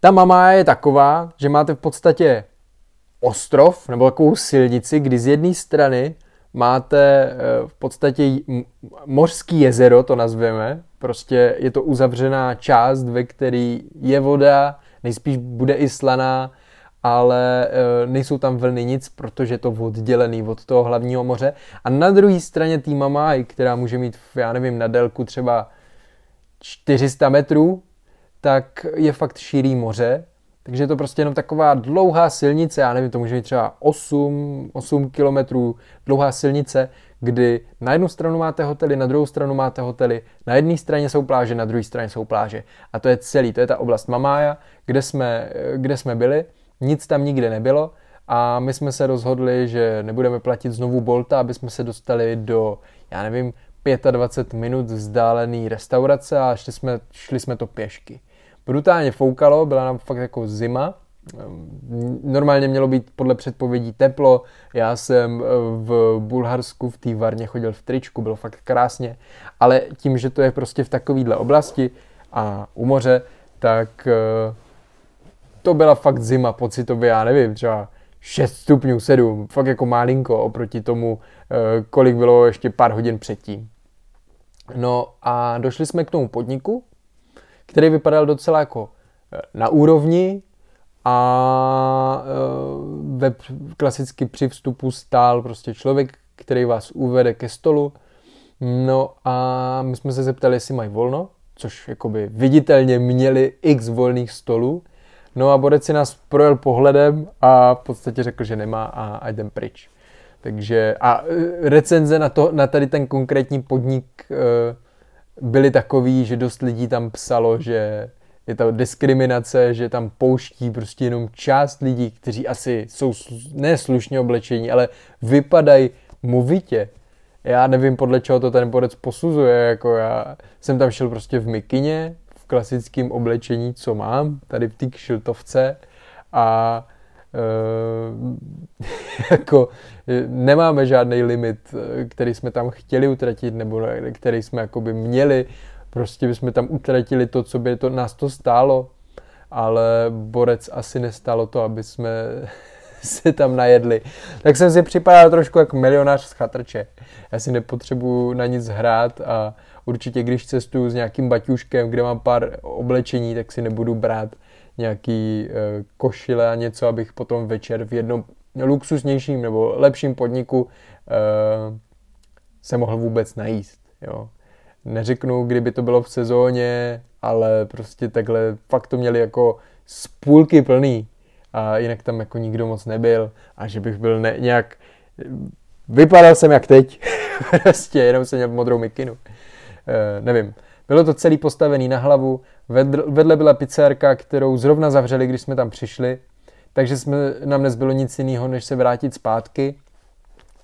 ta mama je taková, že máte v podstatě ostrov nebo takovou silnici, kdy z jedné strany máte eh, v podstatě mořský jezero, to nazveme. Prostě je to uzavřená část, ve které je voda, nejspíš bude i slaná, ale eh, nejsou tam vlny nic, protože je to oddělený od toho hlavního moře. A na druhé straně tý Mamaj, která může mít, já nevím, na délku třeba 400 metrů, tak je fakt širý moře takže je to prostě jenom taková dlouhá silnice, já nevím, to může být třeba 8, 8 kilometrů dlouhá silnice, kdy na jednu stranu máte hotely, na druhou stranu máte hotely, na jedné straně jsou pláže, na druhé straně jsou pláže. A to je celý, to je ta oblast Mamája, kde jsme, kde jsme byli, nic tam nikde nebylo a my jsme se rozhodli, že nebudeme platit znovu Bolta, aby jsme se dostali do, já nevím, 25 minut vzdálený restaurace a šli jsme, šli jsme to pěšky brutálně foukalo, byla nám fakt jako zima, Normálně mělo být podle předpovědí teplo, já jsem eh, v Bulharsku v té varně chodil v tričku, bylo fakt krásně, ale tím, že to je prostě v takovéhle oblasti a u moře, tak eh, to byla fakt zima pocitově, já nevím, třeba 6 stupňů, 7, fakt jako malinko oproti tomu, eh, kolik bylo ještě pár hodin předtím. No a došli jsme k tomu podniku, který vypadal docela jako eh, na úrovni a eh, web klasicky při vstupu stál prostě člověk, který vás uvede ke stolu. No a my jsme se zeptali, jestli mají volno, což jakoby viditelně měli x volných stolů. No a Borec si nás projel pohledem a v podstatě řekl, že nemá a, a jdem pryč. Takže a eh, recenze na, to, na tady ten konkrétní podnik byly takový, že dost lidí tam psalo, že je to diskriminace, že tam pouští prostě jenom část lidí, kteří asi jsou neslušně oblečení, ale vypadají movitě. Já nevím, podle čeho to ten borec posuzuje, jako já jsem tam šel prostě v mikině, v klasickém oblečení, co mám, tady v té kšiltovce a jako nemáme žádný limit, který jsme tam chtěli utratit, nebo který jsme jakoby měli. Prostě bychom tam utratili to, co by to, nás to stálo, ale Borec asi nestálo to, aby jsme se tam najedli. Tak jsem si připadal trošku jako milionář z chatrče. Já si nepotřebuju na nic hrát a určitě, když cestuju s nějakým baťuškem, kde mám pár oblečení, tak si nebudu brát nějaký e, košile a něco, abych potom večer v jednom luxusnějším nebo lepším podniku uh, se mohl vůbec najíst. Jo. Neřeknu, kdyby to bylo v sezóně, ale prostě takhle fakt to měli jako z půlky plný a jinak tam jako nikdo moc nebyl a že bych byl ne, nějak vypadal jsem jak teď, prostě jenom jsem měl modrou mikinu. Uh, nevím. Bylo to celý postavený na hlavu, vedle byla pizzerka, kterou zrovna zavřeli, když jsme tam přišli takže jsme, nám nezbylo nic jiného, než se vrátit zpátky.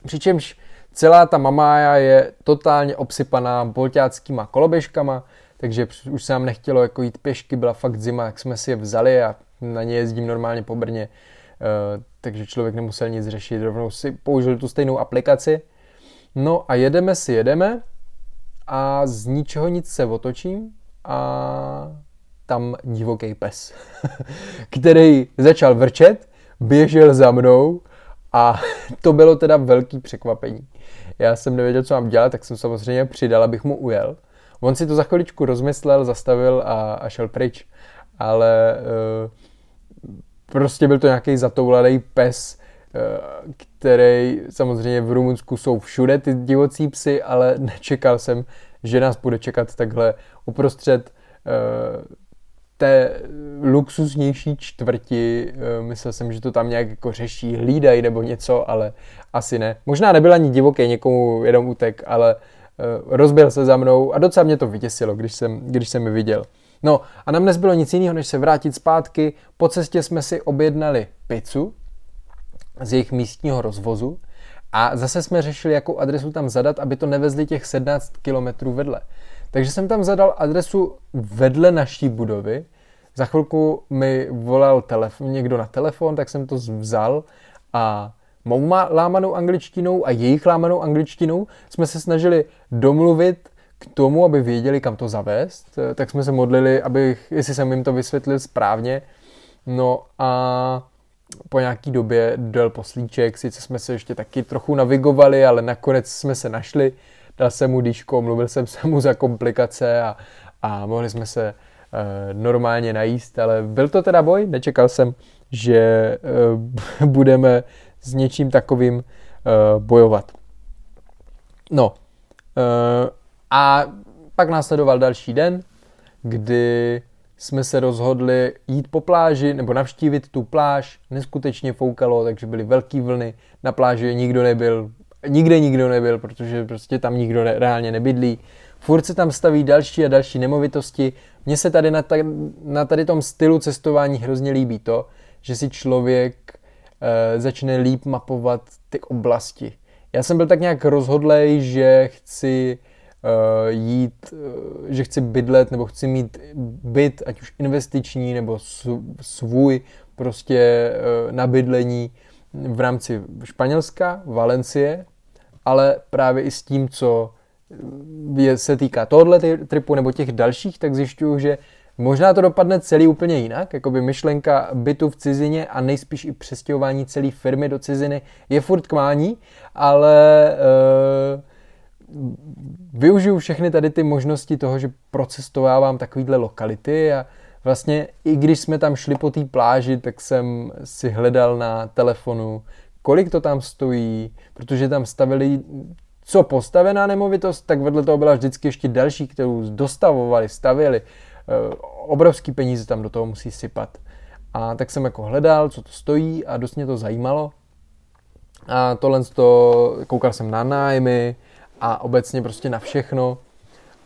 Přičemž celá ta mamája je totálně obsypaná bolťáckýma koloběžkama, takže už se nám nechtělo jako jít pěšky, byla fakt zima, jak jsme si je vzali a na ně jezdím normálně po Brně, uh, takže člověk nemusel nic řešit, rovnou si použil tu stejnou aplikaci. No a jedeme si jedeme a z ničeho nic se otočím a tam divoký pes, který začal vrčet, běžel za mnou a to bylo teda velký překvapení. Já jsem nevěděl, co mám dělat, tak jsem samozřejmě přidal, abych mu ujel. On si to za chviličku rozmyslel, zastavil a, a šel pryč. Ale uh, prostě byl to nějaký zatoulaný pes, který samozřejmě v Rumunsku jsou všude ty divocí psy, ale nečekal jsem, že nás bude čekat takhle uprostřed uh, té luxusnější čtvrti, eh, myslel jsem, že to tam nějak jako řeší, hlídají nebo něco, ale asi ne. Možná nebyl ani divoký, někomu jenom utek, ale rozbil se za mnou a docela mě to vytěsilo, když jsem, když jsem mi viděl. No a nám nezbylo nic jiného, než se vrátit zpátky. Po cestě jsme si objednali pizzu z jejich místního rozvozu a zase jsme řešili, jakou adresu tam zadat, aby to nevezli těch 17 kilometrů vedle. Takže jsem tam zadal adresu vedle naší budovy. Za chvilku mi volal telefon, někdo na telefon, tak jsem to vzal a mou lámanou angličtinou a jejich lámanou angličtinou jsme se snažili domluvit k tomu, aby věděli, kam to zavést, tak jsme se modlili, abych, jestli jsem jim to vysvětlil správně. No a po nějaký době dal poslíček, sice jsme se ještě taky trochu navigovali, ale nakonec jsme se našli, dal jsem mu dýško, mluvil jsem se mu za komplikace a, a mohli jsme se uh, normálně najíst, ale byl to teda boj, nečekal jsem, že uh, budeme s něčím takovým uh, bojovat. No, uh, a pak následoval další den, kdy jsme se rozhodli jít po pláži nebo navštívit tu pláž. Neskutečně foukalo, takže byly velké vlny. Na pláži nikdo nebyl, nikde nikdo nebyl, protože prostě tam nikdo ne, reálně nebydlí. Furt se tam staví další a další nemovitosti. Mně se tady na, ta, na tady tom stylu cestování hrozně líbí to, že si člověk e, začne líp mapovat ty oblasti. Já jsem byl tak nějak rozhodlej, že chci jít, uh, že chci bydlet nebo chci mít byt, ať už investiční nebo svůj prostě uh, na bydlení v rámci Španělska, Valencie, ale právě i s tím, co je, se týká tohohle tripu nebo těch dalších, tak zjišťuju, že možná to dopadne celý úplně jinak, jako by myšlenka bytu v cizině a nejspíš i přestěhování celé firmy do ciziny je furt k mání, ale využiju všechny tady ty možnosti toho, že procestovávám takovýhle lokality a vlastně i když jsme tam šli po té pláži, tak jsem si hledal na telefonu, kolik to tam stojí, protože tam stavili co postavená nemovitost, tak vedle toho byla vždycky ještě další, kterou dostavovali, stavili. Eh, obrovský peníze tam do toho musí sypat. A tak jsem jako hledal, co to stojí a dost mě to zajímalo. A tohle to, koukal jsem na nájmy, a obecně prostě na všechno.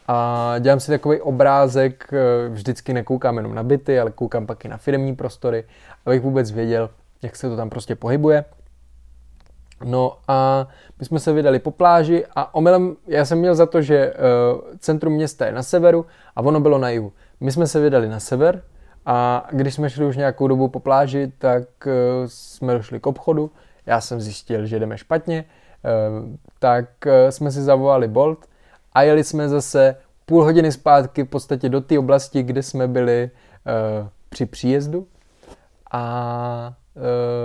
A dělám si takový obrázek, eh, vždycky nekoukám jenom na byty, ale koukám pak i na firmní prostory, abych vůbec věděl, jak se to tam prostě pohybuje. No a my jsme se vydali po pláži a omylem, já jsem měl za to, že uh, centrum města je na severu a ono bylo na jihu. My jsme se vydali na sever a když jsme šli už nějakou dobu po pláži, tak uh, jsme došli k obchodu. Já jsem zjistil, že jdeme špatně, tak eh, jsme si zavolali Bolt a jeli jsme zase půl hodiny zpátky v podstatě do té oblasti, kde jsme byli uh, při příjezdu. A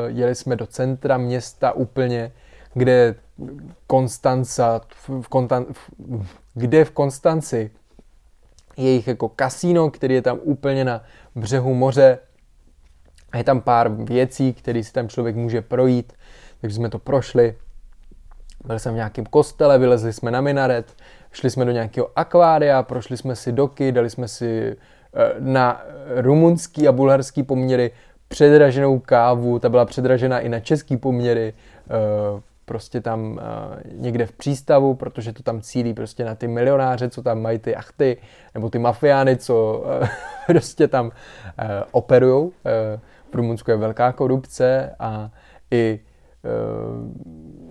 jeli jsme do centra města úplně, kde Konstanca, v Konstan, v, kde v Konstanci je jich jako kasíno, který je tam úplně na břehu moře. A je tam pár věcí, které si tam člověk může projít, takže jsme to prošli byli jsme v nějakém kostele, vylezli jsme na minaret, šli jsme do nějakého akvária, prošli jsme si doky, dali jsme si eh, na rumunský a bulharský poměry předraženou kávu, ta byla předražená i na český poměry, eh, prostě tam eh, někde v přístavu, protože to tam cílí prostě na ty milionáře, co tam mají ty jachty, nebo ty mafiány, co prostě tam operujou. V Rumunsku je velká korupce a i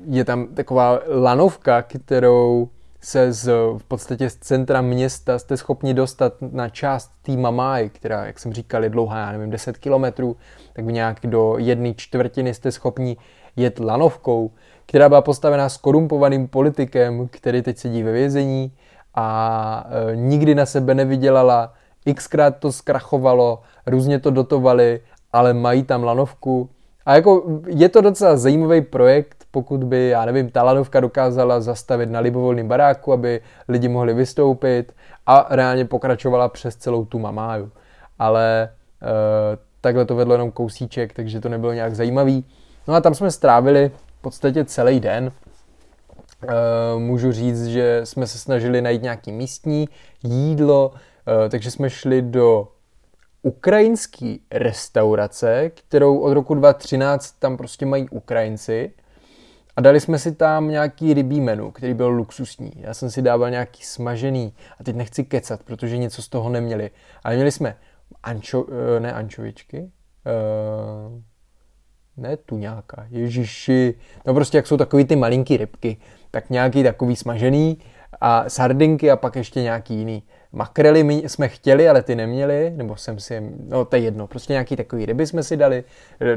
je tam taková lanovka, kterou se z, v podstatě z centra města jste schopni dostat na část té Mamaj, která, jak jsem říkal, je dlouhá, já nevím, 10 kilometrů, tak nějak do jedné čtvrtiny jste schopni jet lanovkou, která byla postavená s korumpovaným politikem, který teď sedí ve vězení a e, nikdy na sebe nevydělala, xkrát to zkrachovalo, různě to dotovali, ale mají tam lanovku. A jako je to docela zajímavý projekt, pokud by, já nevím, ta lanovka dokázala zastavit na libovolném baráku, aby lidi mohli vystoupit a reálně pokračovala přes celou tu mamáju. Ale e, takhle to vedlo jenom kousíček, takže to nebylo nějak zajímavý. No a tam jsme strávili v podstatě celý den. E, můžu říct, že jsme se snažili najít nějaký místní jídlo, e, takže jsme šli do ukrajinský restaurace, kterou od roku 2013 tam prostě mají Ukrajinci. A dali jsme si tam nějaký rybí menu, který byl luxusní. Já jsem si dával nějaký smažený, a teď nechci kecat, protože něco z toho neměli. Ale měli jsme ančo, eh, ne ančovičky, uh, ne tu nějaká, ježiši, no prostě jak jsou takový ty malinký rybky, tak nějaký takový smažený a sardinky a pak ještě nějaký jiný. Makrely jsme chtěli, ale ty neměli, nebo jsem si, no to je jedno, prostě nějaký takový ryby jsme si dali,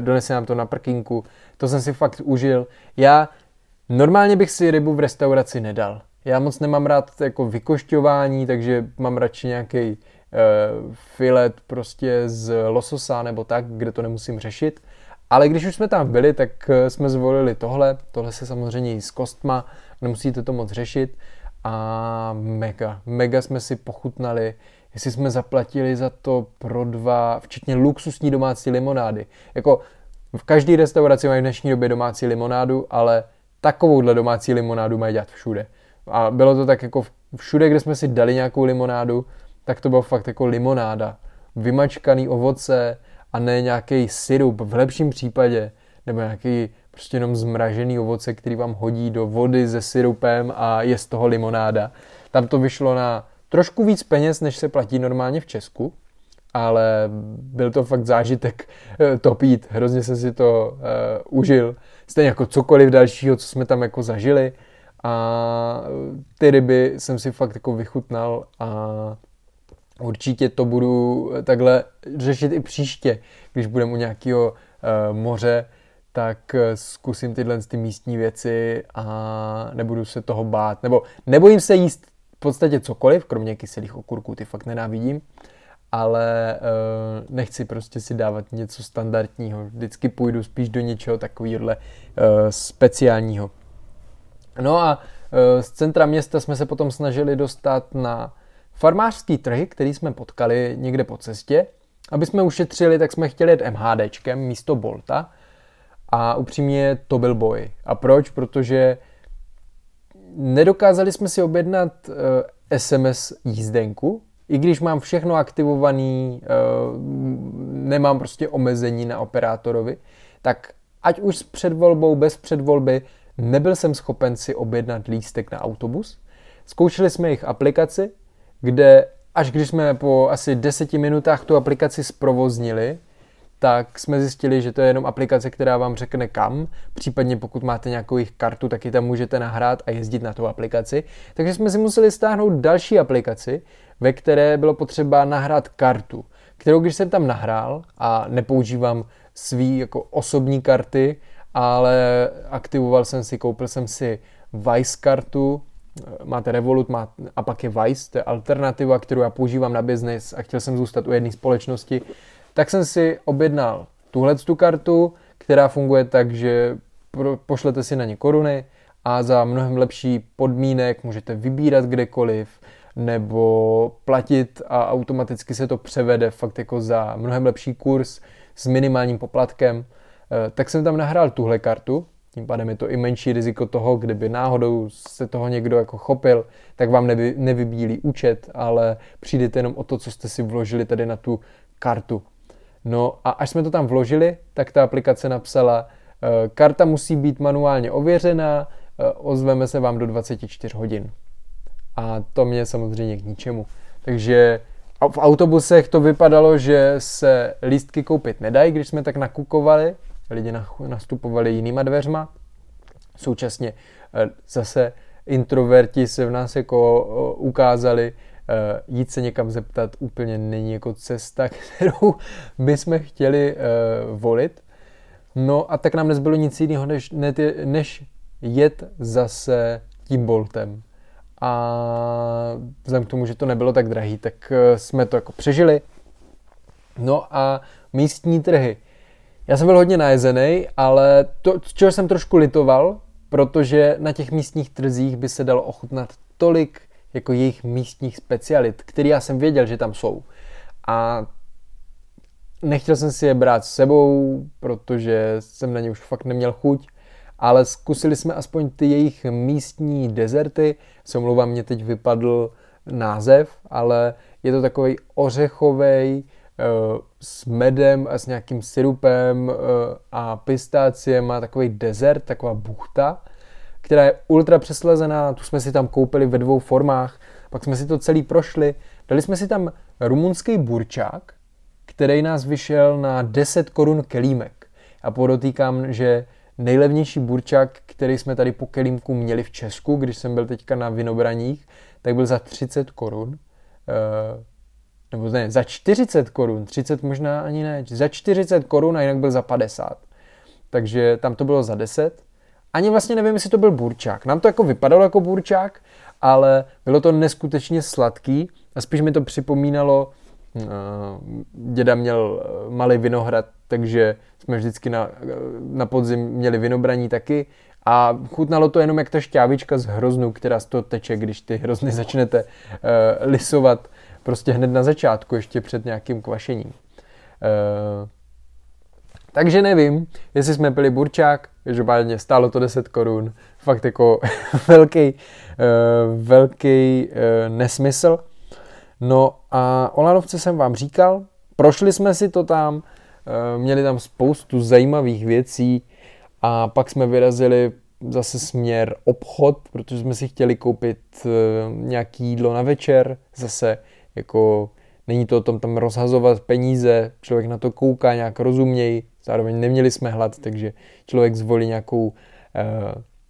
donesli nám to na prkinku, to jsem si fakt užil. Já normálně bych si rybu v restauraci nedal. Já moc nemám rád jako vykošťování, takže mám radši nějaký uh, filet prostě z lososa nebo tak, kde to nemusím řešit. Ale když už jsme tam byli, tak eh, jsme zvolili tohle. Tohle se samozřejmě jí s kostma, nemusíte to moc řešit. A mega, mega jsme si pochutnali. Jestli jsme zaplatili za to pro dva, včetně luxusní domácí limonády. Jako v každé restauraci mají v dnešní době domácí limonádu, ale takovouhle domácí limonádu mají dělat všude. A bylo to tak jako všude, kde jsme si dali nějakou limonádu, tak to bylo fakt jako limonáda. Vymačkaný ovoce, a ne nějaký syrup v lepším případě, nebo nějaký prostě jenom zmražený ovoce, který vám hodí do vody se syrupem a je z toho limonáda. Tam to vyšlo na trošku víc peněz, než se platí normálně v Česku, ale byl to fakt zážitek eh, to pít. Hrozně jsem si to uh, užil. Stejně jako cokoliv dalšího, co jsme tam jako zažili. A ty ryby jsem si fakt jako vychutnal a Určitě to budu takhle řešit i příště, když budeme u nějakého uh, moře, tak uh, zkusím tyhle ty místní věci a nebudu se toho bát. Nebo nebojím se jíst v podstatě cokoliv, kromě kyselých okurků, ty fakt nenávidím, ale uh, nechci prostě si dávat něco standardního. Vždycky půjdu spíš do něčeho takového uh, speciálního. No a uh, z centra města jsme se potom snažili dostat na farmářský trhy, který jsme potkali někde po cestě, aby jsme ušetřili, tak jsme chtěli jet MHDčkem místo Bolta a upřímně to byl boj. A proč? Protože nedokázali jsme si objednat uh, eh, SMS jízdenku, i když mám všechno aktivovaný, uh, nemám prostě omezení na operátorovi, tak ať už s předvolbou, bez předvolby, nebyl jsem schopen si objednat lístek na autobus. Zkoušeli jsme jejich aplikaci, kde až když jsme po asi deseti minutách tu aplikaci zprovoznili, tak jsme zjistili, že to je jenom aplikace, která vám řekne kam, případně pokud máte nějakou jejich kartu, tak ji tam můžete nahrát a jezdit na tu aplikaci. Takže jsme si museli stáhnout další aplikaci, ve které bylo potřeba nahrát kartu, kterou když jsem tam nahrál a nepoužívám svý jako osobní karty, ale aktivoval jsem si, koupil jsem si Vice kartu, máte Revolut má, a pak je Vice, to je alternativa, kterou já používám na biznis a chtěl jsem zůstat u jedné společnosti, tak jsem si objednal tuhle tu kartu, která funguje tak, že pošlete si na ně koruny a za mnohem lepší podmínek můžete vybírat kdekoliv nebo platit a automaticky se to převede fakt jako za mnohem lepší kurz s minimálním poplatkem. Eh, tak jsem tam nahrál tuhle kartu, tím pádem je to i menší riziko toho, kdyby náhodou se toho někdo jako chopil, tak vám nevy, nevybílí účet, ale přijdete jenom o to, co jste si vložili tady na tu kartu. No a až jsme to tam vložili, tak ta aplikace napsala, e, karta musí být manuálně ověřená, e, ozveme se vám do 24 hodin. A to mě samozřejmě k ničemu. Takže v autobusech to vypadalo, že se lístky koupit nedají, když jsme tak nakukovali, lidi nastupovali jinýma dveřma. Současně eh, zase introverti se v nás jako ukázali, eh, jít se někam zeptat úplně není jako cesta, kterou jsme chtěli eh, volit. No a tak nám nezbylo nic jiného, než, než jet zase tím Boltem. A vzhledem k tomu, že to nebylo tak drahý, tak jsme to jako přežili. No a místní trhy. Já jsem byl hodně najezený, ale to, čeho jsem trošku litoval, protože na těch místních trzích by se dalo ochutnat tolik jako jejich místních specialit, které já jsem věděl, že tam jsou. A nechtěl jsem si je brát s sebou, protože jsem na ně už fakt neměl chuť, ale zkusili jsme aspoň ty jejich místní dezerty. Se omlouvám, mě teď vypadl název, ale je to takový ořechový s medem a s nějakým syrupem a pistáciem a takový dezert, taková buchta, která je ultra přeslezená, tu jsme si tam koupili ve dvou formách, pak jsme si to celý prošli, dali jsme si tam rumunský burčák, který nás vyšel na 10 korun kelímek. A podotýkám, že nejlevnější burčák, který jsme tady po kelímku měli v Česku, když jsem byl teďka na Vinobraních, tak byl za 30 korun. E, nebo ne, za 40 korun, 30 možná ani ne, za 40 korun a jinak byl za 50. Takže tam to bylo za 10. Ani vlastně nevím, jestli to byl burčák. Nám to jako vypadalo jako burčák, ale bylo to neskutečně sladký a spíš mi to připomínalo, uh, děda měl eh, malý vinohrad, takže jsme vždycky na, na podzim měli vinobraní taky a chutnalo to jenom jak ta šťávička z hroznu, která z toho teče, když ty hrozny začnete lisovat prostě hned na začátku, ještě před nějakým kvašením. Uh, takže nevím, jestli jsme pili burčák, každopádně stálo to 10 korun, fakt jako velký, uh, velký uh, nesmysl. No a o Lanovce jsem vám říkal, prošli jsme si to tam, uh, měli tam spoustu zajímavých věcí a pak jsme vyrazili zase směr obchod, protože jsme si chtěli koupit nějaký jídlo na večer, zase jako není to o tom tam rozhazovat peníze, člověk na to kouká nějak rozuměj, zároveň neměli jsme hlad, takže člověk zvolí nějakou uh,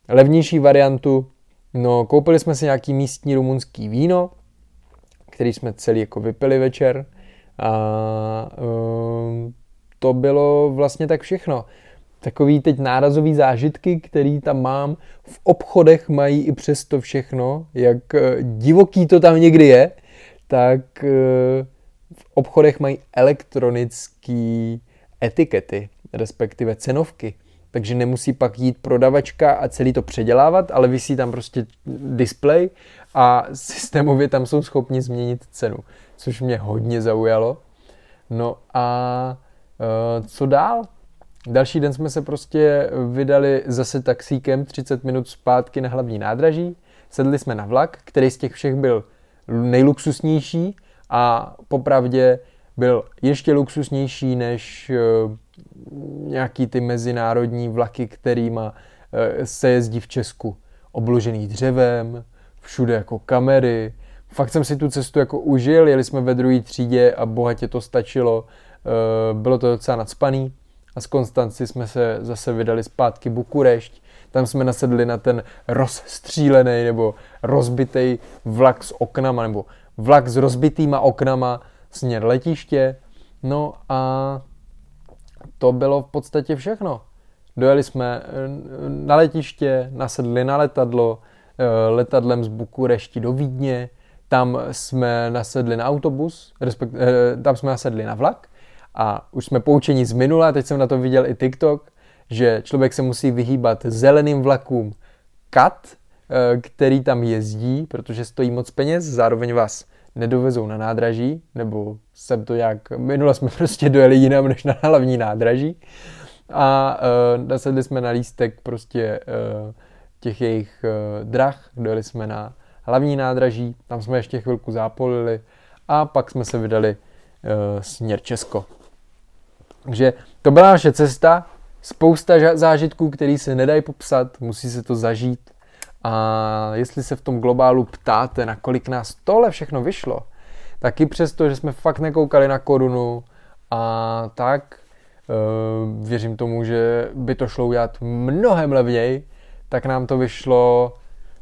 levnější variantu. No, koupili jsme si nějaký místní rumunský víno, který jsme celý jako vypili večer a uh, to bylo vlastně tak všechno. Takový teď nárazový zážitky, který tam mám, v obchodech mají i přesto všechno, jak uh, divoký to tam někdy je, tak uh, v obchodech mají elektronický etikety, respektive cenovky. Takže nemusí pak jít prodavačka a celý to předělávat, ale vysí tam prostě display a systémově tam jsou schopni změnit cenu, což mě hodně zaujalo. No a uh, co dál? Další den jsme se prostě vydali zase taxíkem 30 minut zpátky na hlavní nádraží. Sedli jsme na vlak, který z těch všech byl nejluxusnější a popravdě byl ještě luxusnější než eh, nějaký ty mezinárodní vlaky, kterýma eh, se jezdí v Česku. Obložený dřevem, všude jako kamery. Fakt jsem si tu cestu jako užil, jeli jsme ve druhé třídě a bohatě to stačilo. Eh, bylo to docela nadspaný a z Konstanci jsme se zase vydali zpátky Bukurešť. Tam jsme nasedli na ten rozstřílený nebo rozbitý vlak s oknama nebo vlak s rozbitýma oknama směr letiště. No a to bylo v podstatě všechno. Dojeli jsme eh, na letiště, nasedli na letadlo, eh, letadlem z Bukurešti do Vídně, tam jsme nasedli na autobus, respekt, eh, tam jsme nasedli na vlak a už jsme poučeni z minula, teď jsem na to viděl i TikTok, že člověk se musí vyhýbat zeleným vlakům kat, který tam jezdí, protože stojí moc peněz, zároveň vás nedovezou na nádraží, nebo jsem to nějak, minule jsme prostě dojeli jinam než na hlavní nádraží. A uh, nasedli jsme na lístek prostě uh, těch jejich uh, drah, dojeli jsme na hlavní nádraží, tam jsme ještě chvilku zápolili a pak jsme se vydali uh, směr Česko. Takže to byla naše cesta, spousta zážitků, které se nedají popsat, musí se to zažít a jestli se v tom globálu ptáte, na kolik nás tohle všechno vyšlo, tak i přesto, že jsme fakt nekoukali na korunu a tak, uh, věřím tomu, že by to šlo udělat mnohem levněji, tak nám to vyšlo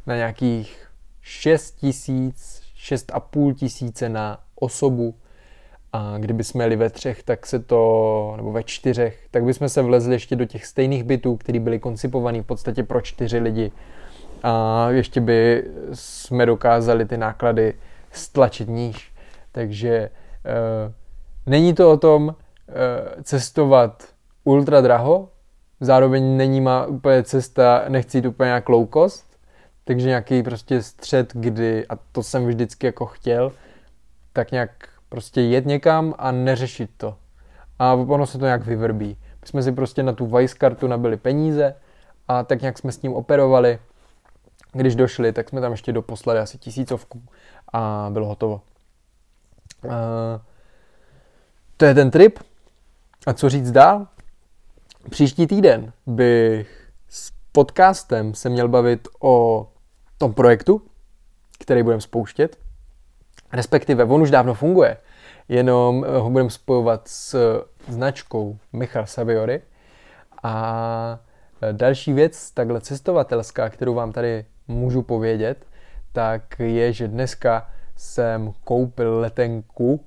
na nějakých 6 tisíc, 6,5 tisíce na osobu. A kdyby jsme jeli ve třech, tak se to, nebo ve čtyřech, tak bychom se vlezli ještě do těch stejných bytů, které byly koncipované v podstatě pro čtyři lidi a ještě by jsme dokázali ty náklady stlačit níž. Takže e, není to o tom e, cestovat ultra draho, zároveň není má úplně cesta, nechci jít úplně jak low cost, takže nějaký prostě střed, kdy, a to jsem vždycky jako chtěl, tak nějak prostě jet někam a neřešit to. A ono se to nějak vyvrbí. My jsme si prostě na tu Vice kartu nabili peníze a tak nějak jsme s tím operovali když došli, tak jsme tam ještě doposlali asi tisícovku a bylo hotovo. Uh, to je ten trip. A co říct dál? Příští týden bych s podcastem se měl bavit o tom projektu, který budeme spouštět. Respektive, on už dávno funguje, jenom ho budeme spojovat s značkou Michal Saviory. A další věc, takhle cestovatelská, kterou vám tady můžu povědět, tak je, že dneska jsem koupil letenku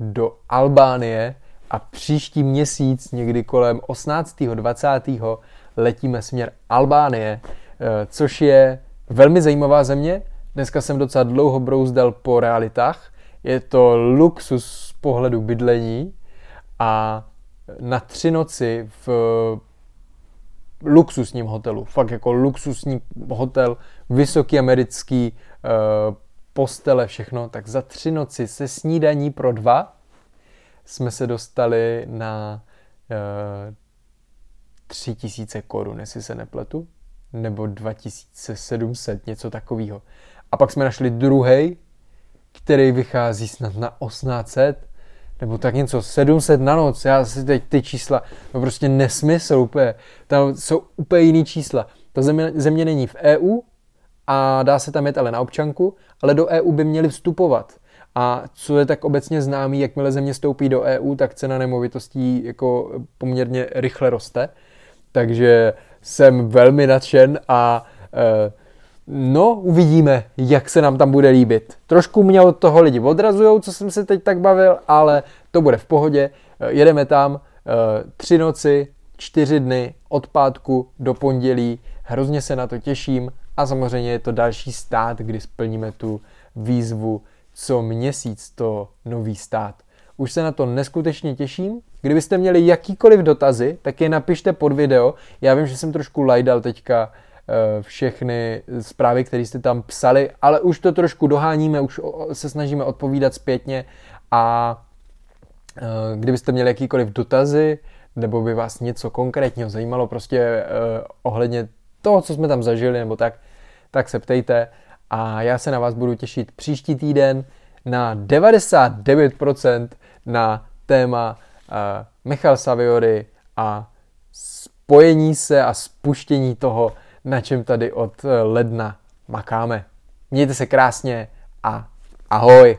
do Albánie a příští měsíc, někdy kolem 18. 20. letíme směr Albánie, eh, což je velmi zajímavá země. Dneska jsem docela dlouho brouzdal po realitách. Je to luxus z pohledu bydlení a na tři noci v luxusním hotelu. Fakt jako luxusní hotel, vysoký americký, uh, postele, všechno. Tak za tři noci se snídaní pro dva jsme se dostali na uh, tři tisíce korun, jestli se nepletu, nebo 2700, něco takového. A pak jsme našli druhý, který vychází snad na 1800, nebo tak něco, 700 na noc, já si teď ty čísla, no prostě nesmysl úplně, tam jsou úplně jiný čísla. Ta země, země není v EU a dá se tam jet ale na občanku, ale do EU by měli vstupovat. A co je tak obecně známý, jakmile země stoupí do EU, tak cena nemovitostí jako poměrně rychle roste. Takže jsem velmi nadšen a e, no, uvidíme, jak se nám tam bude líbit. Trošku mě od toho lidi odrazují, co jsem se teď tak bavil, ale to bude v pohodě. E, jedeme tam e, tři noci, čtyři dny od pátku do pondělí. Hrozně se na to těším a samozřejmě je to další stát, kdy splníme tu výzvu co měsíc to nový stát. Už se na to neskutečně těším. Kdybyste měli jakýkoliv dotazy, tak je napište pod video. Já vím, že jsem trošku lajdal teďka eh, všechny zprávy, které jste tam psali, ale už to trošku doháníme, už se snažíme odpovídat zpětně a eh, kdybyste měli jakýkoliv dotazy, nebo by vás něco konkrétního zajímalo prostě eh, ohledně toho, co jsme tam zažili, nebo tak, tak se ptejte. A já se na vás budu těšit příští týden na 99% na téma Michal Saviory a spojení se a spuštění toho, na čem tady od ledna makáme. Mějte se krásně a ahoj!